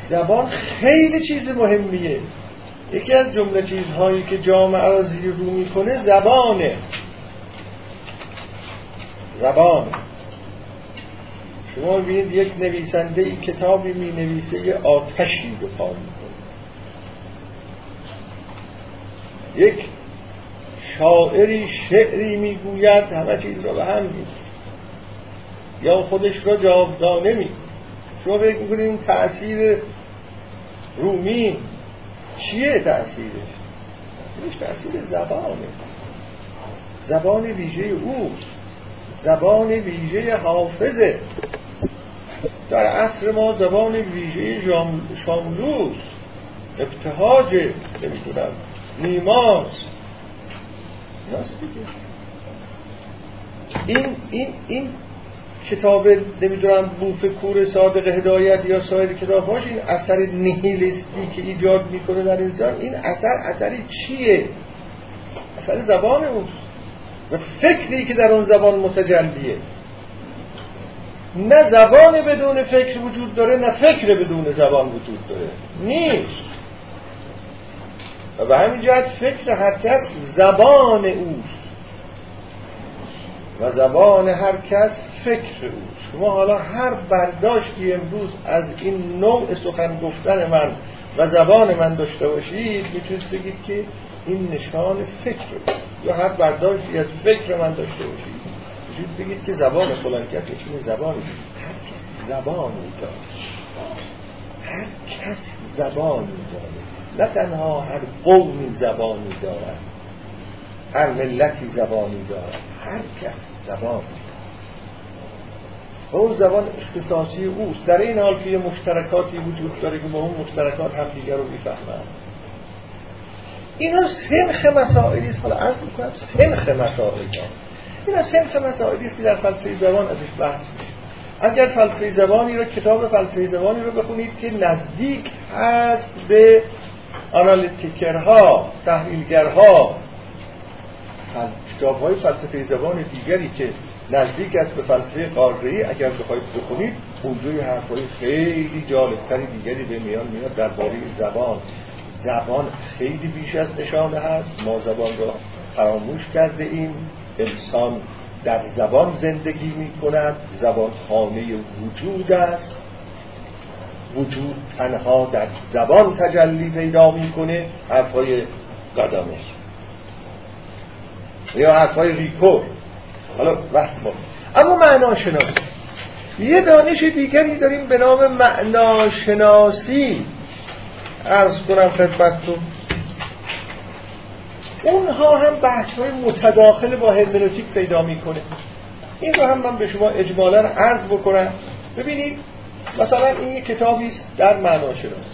زبان خیلی چیز مهمیه. یکی از جمله چیزهایی که جامعه را زیر رو می‌کنه زبانه. زبان. شما ببینید یک نویسنده کتابی می نویسه یه آتشی رو پا می‌کنه. یک شاعری شعری می‌گوید همه چیز را به هم می‌رسه یا خودش را جاودانه می شما فکر می‌کنید تأثیر رومی چیه تأثیرش؟ تأثیرش تأثیر زبانه. زبان ویژه او زبان ویژه حافظه. در عصر ما زبان ویژه شاملوس ابتهاج نمی‌دونم نیماز. این این این کتاب نمی‌دونم بوف کور صادق هدایت یا سایر کتابهاش این اثر نیهیلستی که ایجاد می‌کنه در انسان این اثر اثری چیه؟ اثر زبان اوست. و فکری که در اون زبان متجلیه. نه زبان بدون فکر وجود داره نه فکر بدون زبان وجود داره. نیست. و به همین جهت فکر هر کس زبان اوست. و زبان هر کس فکر او شما حالا هر برداشتی امروز از این نوع سخن گفتن من و زبان من داشته باشید می‌تونید بگید که این نشان فکر یا هر برداشتی از فکر من داشته باشید می‌تونید بگید که زبان فلان کس چون زبان هر کس زبانی داره هر کس زبانی داره نه تنها هر قومی زبانی دارد هر ملتی زبانی دارد هر کس زبانی و اون زبان اختصاصی اوست. در این حال که مشترکاتی وجود داره که با اون مشترکات هم دیگر رو می‌فهمن اینا سنخ مسائلی است. حالا عرض می‌کنم سنخ مسائلی اینا سنخ مسائلی است که در فلسفه زبان ازش بحث میشه. اگر فلسفه زبانی رو کتاب فلسفه زبانی رو بخونید که نزدیک هست به آنالیتیکرها تحلیلگرها کتاب های فلسفه زبان دیگری که نزدیک است به فلسفه قاره‌ای اگر بخواید بخونید اونجا حرفای خیلی جالبتری دیگری به میان میاد درباره زبان. زبان خیلی بیش از نشانه هست. ما زبان را فراموش کرده ایم. انسان در زبان زندگی می کند زبان خانه وجود است. وجود تنها در زبان تجلی پیدا می‌کنه حرفای گادامر یا حرفای ریکو حالا بحث ما. اما معناشناسی. یه دانش دیگری داریم به نام معناشناسی. ارز کنم خدمتتون. اونها هم بحث های متداخل با هرمنوتیک پیدا می‌کنه. این رو هم من به شما اجمالا عرض بکنم. ببینید مثلا این یک کتابی است در معناشناسی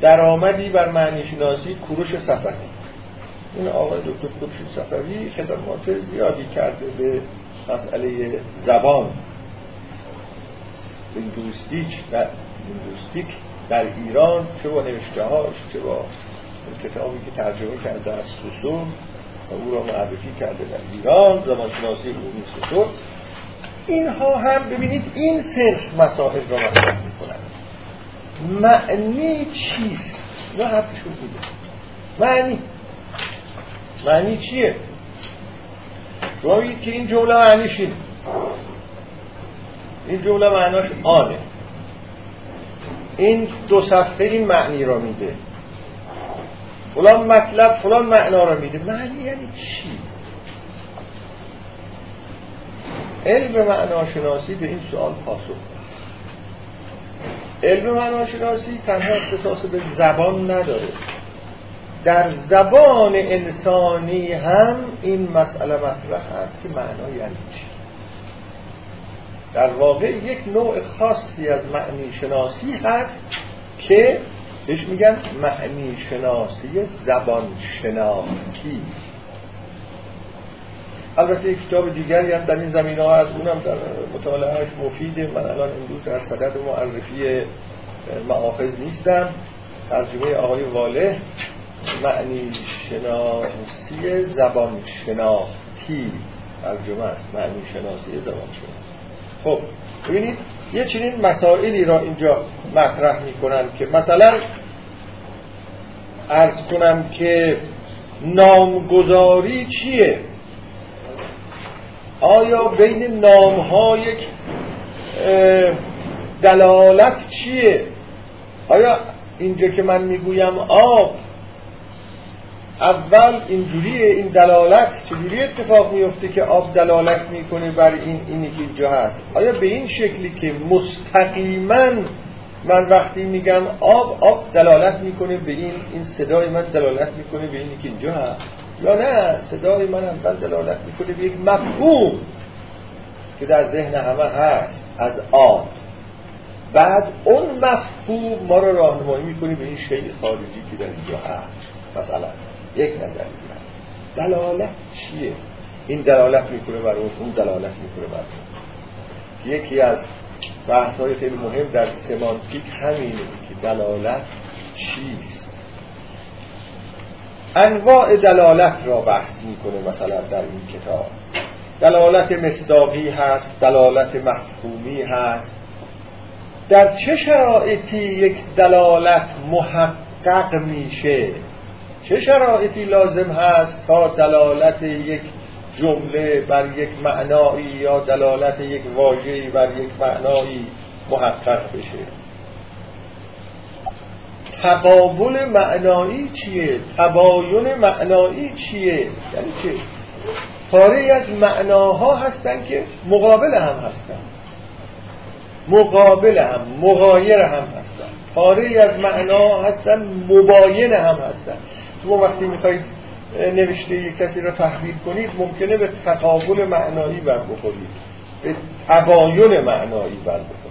درآمدی بر معنی شناسی کوروش صفحی این آقای دکتر خورشید صفوی خدمات زیادی کرده به مسئله زبان. linguistic در linguistic در ایران چه با نوشته هاش چه با کتابی که ترجمه کرده از سوسور و او را معرفی کرده در ایران زبانشناسی عمومی سوسور اینها هم ببینید این صرف مسائل را مطرح می‌کنند معنی چیست؟ نه حرفشون بوده. معنی. معنی چیه؟ شما که این جمله معنیش این جمله معناش آنه. این دو صفحه این معنی را میده. فلان مطلب فلان معنا را میده. معنی یعنی چی؟ علم معناشناسی به این سوال پاسخ علم معناشناسی تنها اختصاص به زبان نداره. در زبان انسانی هم این مسئله مطرح هست که معنا یعنی چی؟ در واقع یک نوع خاصی از معنی شناسی هست که بهش میگن معنی شناسی زبان شناختی البته یک کتاب دیگری هم در این زمین ها از اونم در مطالعهش مفیده. من الان امروز در صدد معرفی معاخذ نیستم. ترجمه آقای واله معنی شناسی زبان شناختی ترجمه است؟ معنی شناسی زبان شناختی خب ببینید یه چنین مسائلی را اینجا مطرح می‌کنن که مثلا ارز کنم که نامگذاری چیه؟ آیا بین نام ها یک دلالت چیه؟ آیا اینجا که من می‌گویم آب اول اینجوریه این دلالت چجوری اتفاق میفته که آب دلالت می‌کنه بر این اینی که اینجا هست؟ آیا به این شکلی که مستقیما من وقتی میگم آب آب دلالت می‌کنه به این این صدای من دلالت می‌کنه به اینی که اینجا هست؟ یا نه صدای من اول دلالت می‌کنه به یک مفهوم که در ذهن همه هست از آب بعد اون مفهوم ما رو راهنمایی می‌کنه به این شیء خارجی که در اینجا هست. مثلا یک نظر دلالت چیه؟ این دلالت می‌کنه بر اون دلالت می‌کنه بر اون. یکی از بحث های خیلی مهم در سمانتیک همینه که دلالت چیست؟ انواع دلالت را بحث می‌کنه مثلا در این کتاب. دلالت مصداقی هست دلالت مفهومی هست. در چه شرایطی یک دلالت محقق میشه؟ چه شرایطی لازم هست تا دلالت یک جمله بر یک معنایی یا دلالت یک واژه‌ای بر یک معنایی محقق بشه؟ تقابل معنایی چیه؟ تباین معنایی چیه؟ یعنی چه پاره از معناها هستن که مقابل هم هستن. مقابل هم مغایر هم هستن. پاره از معنا هستن مباین هم هستن. شما وقتی می‌خواید نوشته یک کسی را تحویل کنید ممکنه به تقابل معنایی بر بخورید به تباین معنایی بر بخورید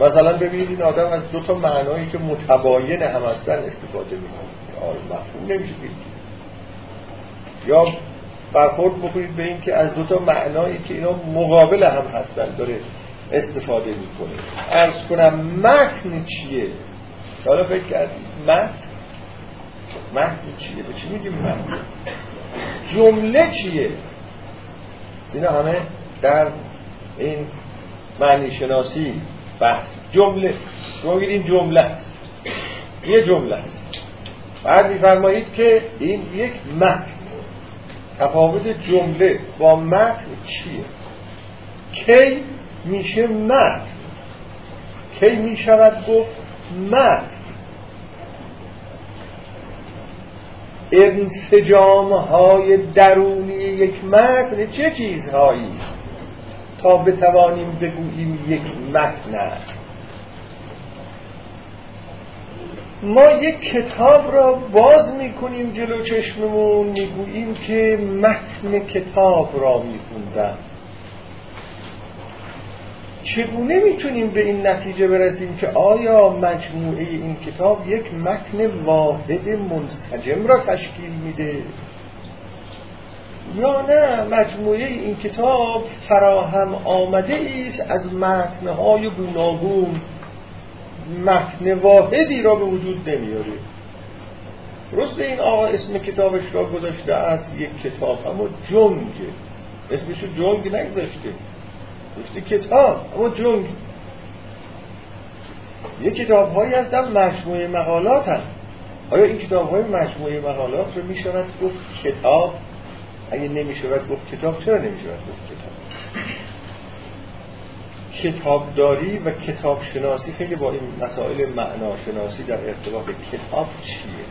مثلا ببینید این آدم از دو تا معنایی که متباین هم هستن استفاده می‌کنه. آره مفهوم نمیشه یا برخورد بکنید به این که از دو تا معنایی که اینا مقابل هم هستن داره استفاده می‌کنه. ارز کنم متن چیه؟ حالا فکر کردید متن؟ متن چیه؟ به چی میگیم متن؟ جمله چیه؟ اینا همه در این معنی شناسی بحث جمله. شما این جمله. است یه جمله. است بعد میفرمایید که این یک متن. تفاوت جمله با متن چیه؟ کی میشه متن؟ کی می‌شود گفت متن؟ انسجام های درونی یک متن چه چیزهایی؟ تا بتوانیم بگوییم یک متن. است ما یک کتاب را باز می‌کنیم جلو چشممون می‌گوییم که متن کتاب را میخوندم. چگونه می‌تونیم به این نتیجه برسیم که آیا مجموعه این کتاب یک متن واحد منسجم را تشکیل میده؟ یا نه مجموعه این کتاب فراهم آمده است از متنهای گوناگون. متن واحدی را به وجود نمیاره. درسته این آقا اسم کتابش را گذاشته از یک کتاب اما جنگ. اسمشو جنگ نگذاشته. گفته کتاب اما جنگ. یه کتاب هایی هستن مجموعه مقالات هست آیا این کتاب های مجموعه مقالات رو می شود گفت کتاب اگه نمی شود گفت کتاب چرا نمی شود گفت کتاب؟ کتابداری و کتاب شناسی خیلی با این مسائل معناشناسی در ارتباط کتاب چیه؟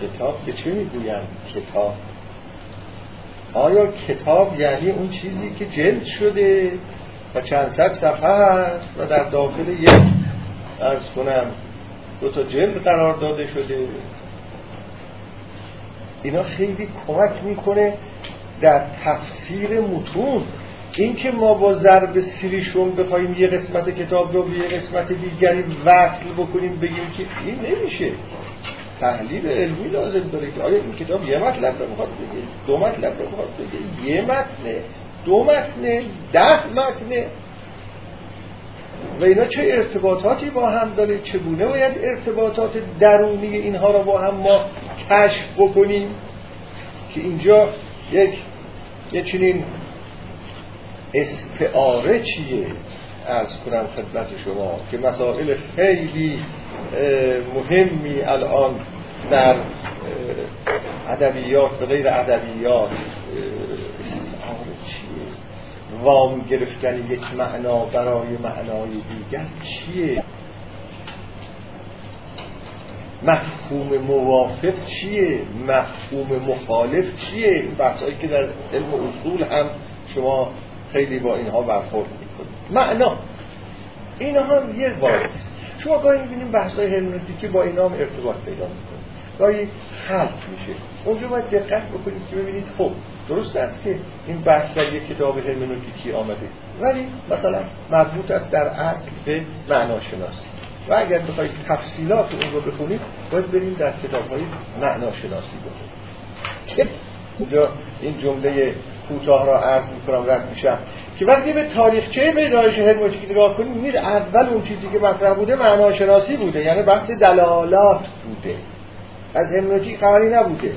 کتاب به چه می‌گویند کتاب؟ آیا کتاب یعنی اون چیزی که جلد شده و چند صد صفحه است و در داخل یک ارز کنم دو تا جلد قرار داده شده؟ اینا خیلی کمک می‌کنه در تفسیر متون. اینکه ما با ضرب سیریشون بخوایم یه قسمت کتاب رو به یه قسمت دیگری وصل بکنیم بگیم که این نمیشه. تحلیل علمی لازم داره که آیا این کتاب یه مطلب رو می‌خواد بگه دو مطلب رو می‌خواد بگه یه متنه دو متنه ده متنه. و اینا چه ارتباطاتی با هم داره؟ چگونه باید ارتباطات درونی اینها رو با هم ما کشف بکنیم که اینجا یک یه چنین استعاره چیه از کنم خدمت شما که مسائل خیلی مهمی الان در ادبیات و غیر ادبیات چیه؟ وام گرفتن یک معنا برای معنای دیگر چیه؟ مفهوم موافق چیه؟ مفهوم مخالف چیه؟ بحثایی که در علم اصول هم شما خیلی با اینها برخورد می‌کنید. معنا. اینا هم یه واردست شما گاهی می‌بینیم بحثای هرمنوتیکی با اینا هم ارتباط پیدا می‌کنه. گاهی خلط میشه. اونجا باید دقت بکنید که ببینید خب درست است که این بحث در یک کتاب هرمنوتیکی آمده. ولی مثلا مربوط است در اصل به معناشناسی. و اگر بخواید تفصیلات اون رو بخونید باید بریم در کتاب های معناشناسی بخونید که اینجا این جمله کوتاه را عرض می‌کنم رد میشم. که وقتی به تاریخچه پیدایش هرمنوتیک نگاه کنید می‌بینید اول اون چیزی که مطرح بوده معناشناسی بوده یعنی بحث دلالات بوده. از هرمنوتیک خبری نبوده.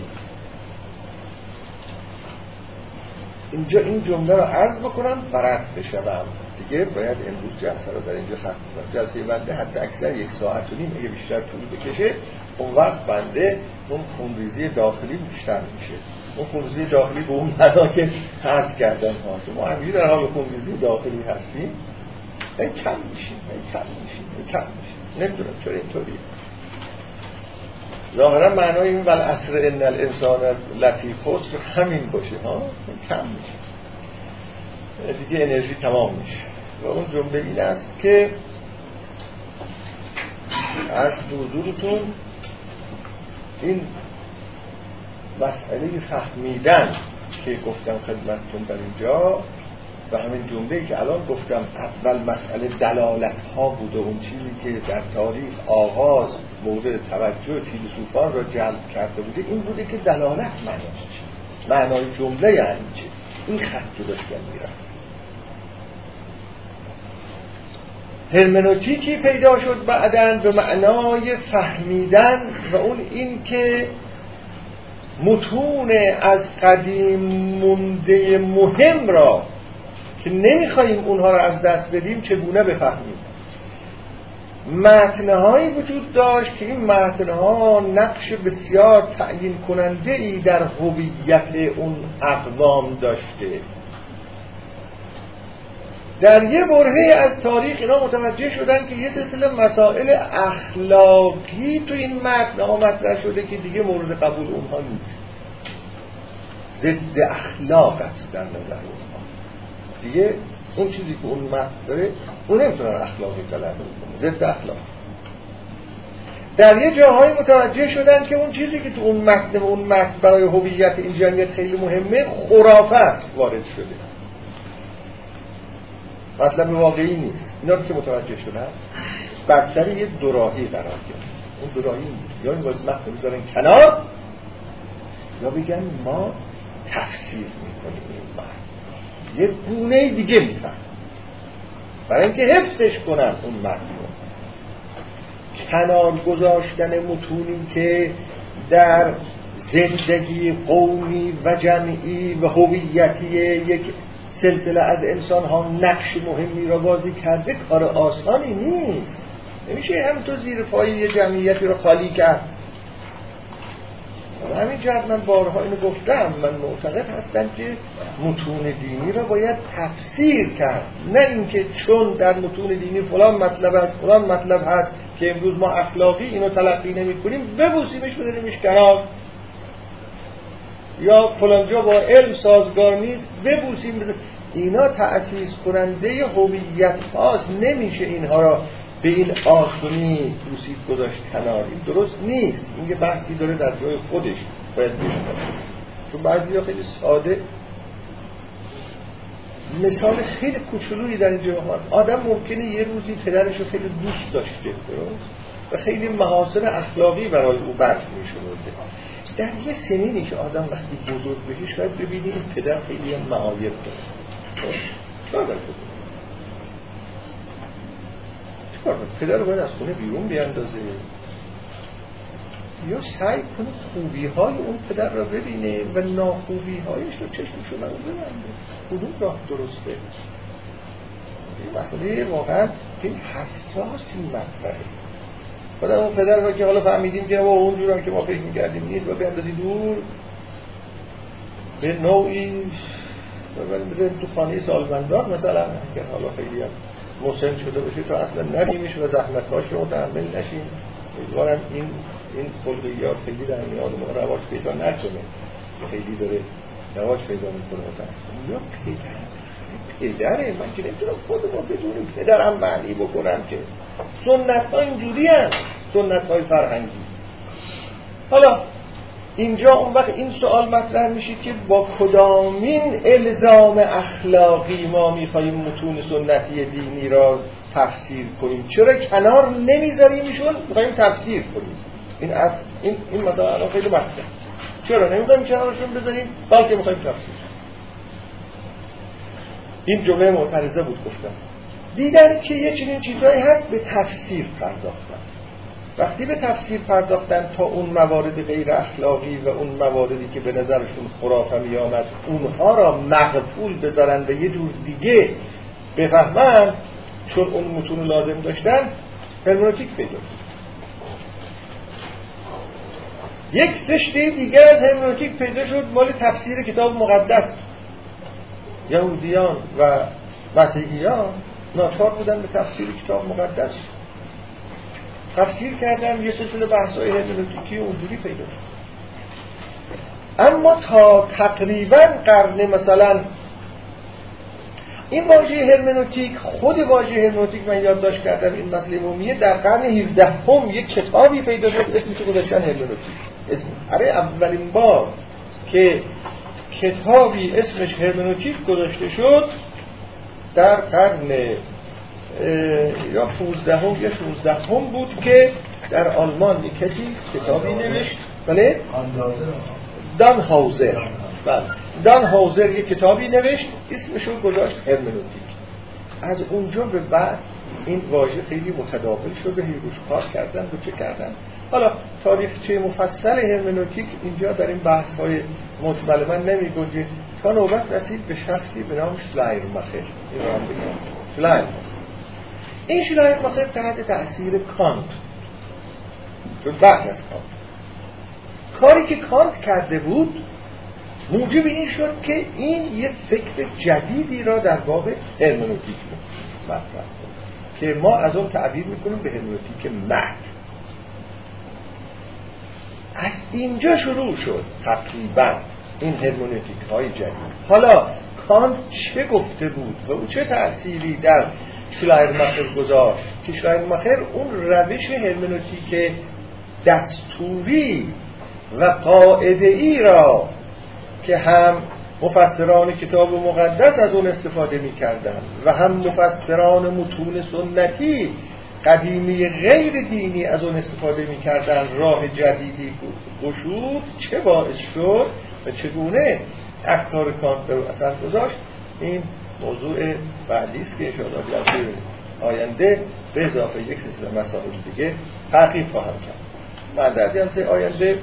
اینجا این جمله رو عرض بکنم برد بشوم. دیگه باید امروز جلسه رو در اینجا ختم کنم. جلسه بنده حتی اکثر یک ساعت و نیم اگه بیشتر طول بکشه اون وقت بنده اون خونریزی داخلی بیشتر میشه. اون خونریزی داخلی به اون معنا که حرف کردن ها. ما همینجوری در حال خونریزی داخلی هستیم. این کم میشیم این کم میشیم این کم میشیم. نمی‌دونم چرا اینطوریه. ظاهرا معنای این ول اصر ان الانسان لطیف همین باشه ها. کم میشه دیگه انرژی تمام میشه. و اون جمله این است که از حضورتون این مسئله فهمیدن که گفتم خدمتتون در اینجا و همین جمله که الان گفتم اول مسئله دلالت ها بوده اون چیزی که در تاریخ آغاز مورد توجه فیلسوفان را جلب کرده بوده این بوده که دلالت معناش چی؟ معنای جمله یعنی چه این خط رو داشتن میرن هرمنوتیکی پیدا شد بعدا؟ به معنای فهمیدن و اون این که متون از قدیم مونده مهم را که نمی‌خواهیم اونها را از دست بدیم چگونه بفهمیم؟ متنهایی وجود داشت که این متنها نقش بسیار تعیین کننده ای در هویت اون اقوام داشته. در یه برهه از تاریخ اینا متوجه شدن که یه سلسله مسائل اخلاقی تو این متنها مطرح شده که دیگه مورد قبول اونها نیست. ضد اخلاق است در نظر اونها. دیگه اون چیزی که اون متن داره اون نمی‌تونن اخلاقی تلقی کنه ضد اخلاق. در یه جاهایی متوجه شدن که اون چیزی که تو اون متن اون متن برای هویت این جمعیت خیلی مهمه خرافه است وارد شده. مطلب واقعی نیست. اینا رو که متوجه شدن بر یه دوراهی قرار گرفت. اون دوراهی یا این واسه متن بذارن کنار یا بگن ما تفسیر می‌کنیم این یه گونه دیگه میفهم برای اینکه حفظش کنن اون متن کنار گذاشتن متونی که در زندگی قومی و جمعی و هویتی یک سلسله از انسان ها نقش مهمی را بازی کرده کار آسانی نیست. نمیشه هم تو زیر پای یه جمعیتی رو خالی کرد. همین جهت من بارها اینو گفتم من معتقد هستم که متون دینی را باید تفسیر کرد. نه اینکه چون در متون دینی فلان مطلب است فلان مطلب هست که امروز ما اخلاقی اینو تلقی نمی کنیم ببوسیمش بذاریمش کنار یا فلانجا با علم سازگار نیست ببوسیم. بزن. اینا تأسیس کننده هویت هاست. نمیشه اینها را به این آسونی بوسید گذاشت کنار این درست نیست. این یه بحثی داره در جای خودش باید بشه چون بعضی ها خیلی ساده. مثال خیلی کوچولویی در اینجا آدم ممکنه یه روزی پدرش رو خیلی دوست داشته درست؟ و خیلی محاسن اخلاقی برای او برد میشونده در یه سنینی که آدم وقتی بزرگ بشه شاید ببینی این پدر خیلی معایب داره. چرا پدر رو باید از خونه بیرون بیاندازه. یا سعی کنه خوبی های اون پدر رو ببینه و ناخوبی هایش رو چشمش رو ببنده. کدوم راه درسته. این مسئله واقعا این حساسی مطرحه. بعد اون پدر رو که حالا فهمیدیم که اونجور هم که ما فکر می‌کردیم نیست و بیاندازی دور. به نوعی بذاریم تو خانه سالمندان مثلا اگر حالا خیلی هم شده باشه تو اصلا نبینیش و زحمتهاش رو متحمل نشیم. امیدوارم این این خلقیات خیلی در میان ما رواج پیدا نکنه. خیلی داره رواج پیدا می‌کنه متاسفانه یا پدر پدره من که نمی‌تونم خود ما بدونیم پدرم معنی بکنم که. سنت ها اینجوری هم سنت های فرهنگی. حالا اینجا اون وقت این سوال مطرح میشه که با کدامین الزام اخلاقی ما میخواییم متون سنتی دینی را تفسیر کنیم؟ چرا کنار نمیذاریمشون میخواییم تفسیر کنیم. این از این این مثلا خیلی مطرح. چرا؟ نمی‌خوایم کنارشون بذاریم بلکه می‌خوایم تفسیر این جمله معترضه بود گفتم. دیدن که یه چنین چیزهایی هست به تفسیر پرداختن. وقتی به تفسیر پرداختن تا اون موارد غیر اخلاقی و اون مواردی که به نظرشون خرافه می آمد اونها را مقفول بذارن به یه جور دیگه بفهمن چون اون متون لازم داشتن هرمونوتیک پیدا یک سشته دیگر از هرمونوتیک پیدا شد مال تفسیر کتاب مقدس. یهودیان و مسیحیان ناچار بودن به تفسیر کتاب مقدس. تفسیر کردن یه سلسله بحث‌های هرمنوتیکی اونجوری پیدا شد. اما تا تقریبا قرن مثلا این واژه هرمنوتیک خود واژه هرمنوتیک من یادداشت کردم این مسئله عمومیه در قرن 17 هم یک کتابی پیدا شد اسمش گذاشتن هرمنوتیک. اسم اره اولین بار که کتابی اسمش هرمنوتیک گذاشته شد در قرن یا 15 هم یا 16 هم بود که در آلمان کسی کتابی نوشت. بله؟ دانهاور بله. دانهاور یک کتابی نوشت اسمشو گذاشت هرمنوتیک. از اونجا به بعد این واژه خیلی متداول شده هی روش کار کردن و چه کردن. حالا تاریخچه مفصل هرمنوتیک اینجا در این بحث های مطمئن من نمی گنجه تا نوبت رسید به شخصی به نام شلایرماخر شلایر این شلایرماخر تحت تأثیر کانت. چون بعد از کانت. کاری که کانت کرده بود موجب این شد که این یه فکر جدیدی را در باب هرمنوتیک مطرح که ما از اون تعبیر می‌کنیم به هرمنوتیک مرد از اینجا شروع شد تقریبا این هرمونتیک های جدید. حالا کانت چه گفته بود و او چه تأثیری در مخر گذاشت؟ که مخر اون روش هرمنوتیک دستوری و قاعده ای را که هم مفسران کتاب مقدس از اون استفاده می کردن و هم مفسران متون سنتی قدیمی غیر دینی از اون استفاده می‌کردن. راه جدیدی گشود. چه باعث شد و چگونه افکار کانت رو اثر گذاشت؟ این موضوع بعدی است که انشاءالله در آینده به اضافه یک سلسله مسائل دیگه تحقیق خواهم کرد. من در جلسه آینده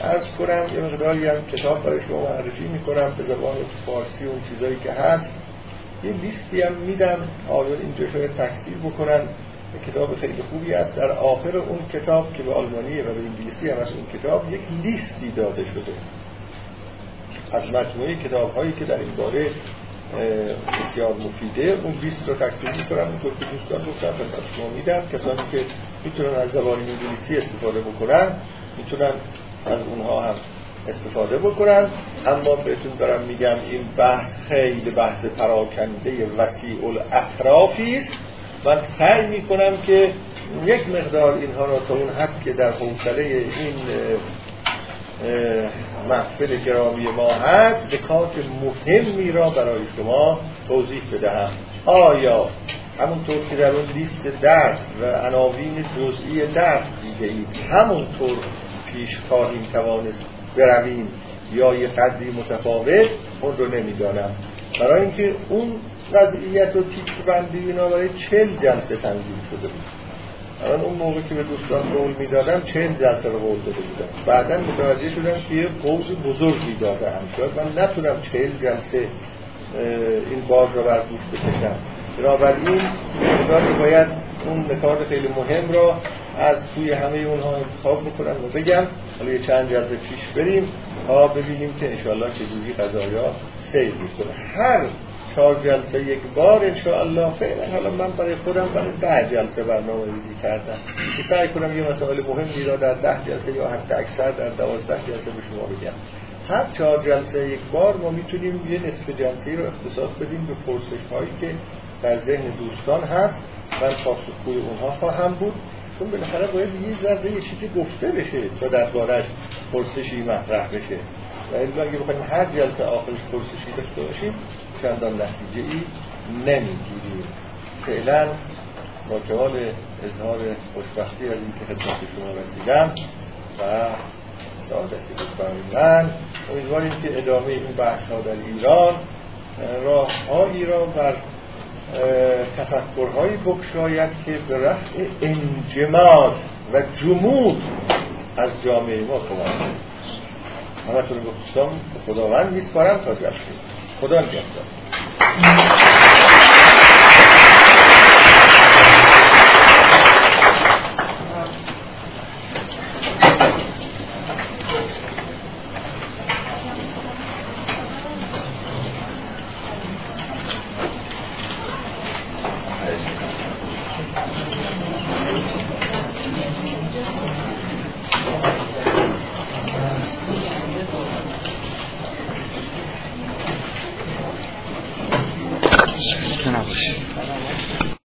ارز کنم یه مقداری هم کتاب برای شما معرفی می‌کنم به زبان فارسی اون چیزایی که هست. یه لیستی هم میدم آیا اینجا شاید تکثیر بکنن. کتاب خیلی خوبی است در آخر اون کتاب که به آلمانیه و به انگلیسی هم از اون کتاب یک لیستی داده شده. از مجموعه کتاب هایی که در این باره بسیار مفیده. اون لیست رو تقسیم می‌کنم. اونطور که دوستان گفتم خدمت شما میدم. کسانی که می‌تونن از زبان انگلیسی استفاده بکنن می‌تونن از اونها هم استفاده بکنن. اما بهتون دارم میگم این بحث خیلی بحث پراکنده وسیع الاطرافی است. من سعی می کنم که یک مقدار اینها را تا اون حد که در حوصله این محفل گرامی ما هست کات مهمی را برای شما توضیح بدهم. آیا همونطور که در اون لیست درس و عناوین جزئی درس دیده اید همونطور پیش خواهیم توانست برویم یا یه قدری متفاوت اون رو نمی‌دانم. برای اینکه اون وضعیت و تیک بندی اینا برای چل جلسه تنظیم شده بود. الان اون موقع که به دوستان قول می‌دادم چل جلسه رو قول داده بودم. بعدا متوجه شدم که یه قول بزرگی داده هم شاید من نتونم چل جلسه این بار رو بر دوست بکشم. بنابراین باید اون نکات خیلی مهم را از توی همه اونها انتخاب بکنم و بگم حالا یه چند جلسه پیش بریم تا ببینیم که انشاءالله چجوری قضایا سیر می‌کنه هر چهار جلسه یک بار الله فعلا حالا من برای خودم برای ده جلسه برنامه ریزی کردم. که سعی کنم یه مسائل مهمی را در ده جلسه یا حتی اکثر در دوازده جلسه به شما بگم. هر چهار جلسه یک بار ما می‌تونیم یه نصف جلسه رو اختصاص بدیم به پرسش هایی که در ذهن دوستان هست. من پاسخگوی اونها خواهم بود. چون بالاخره باید یه ذره یه چیزی گفته بشه تا دربارش پرسشی مطرح بشه. و الا اگه بخوایم هر جلسه آخرش پرسشی داشته باشیم چندان نتیجه ای نمی‌گیریم. فعلا با کمال اظهار خوشبختی از اینکه خدمت شما رسیدم و سعادتی بود من. امیدواریم که ادامه این بحث ها در ایران راه هایی را بر تفکرهایی بکشاید که به رفع انجماد و جمود از جامعه ما کمک همتون گفتم خداوند میسپارم تا جلسه خدا نگهدار.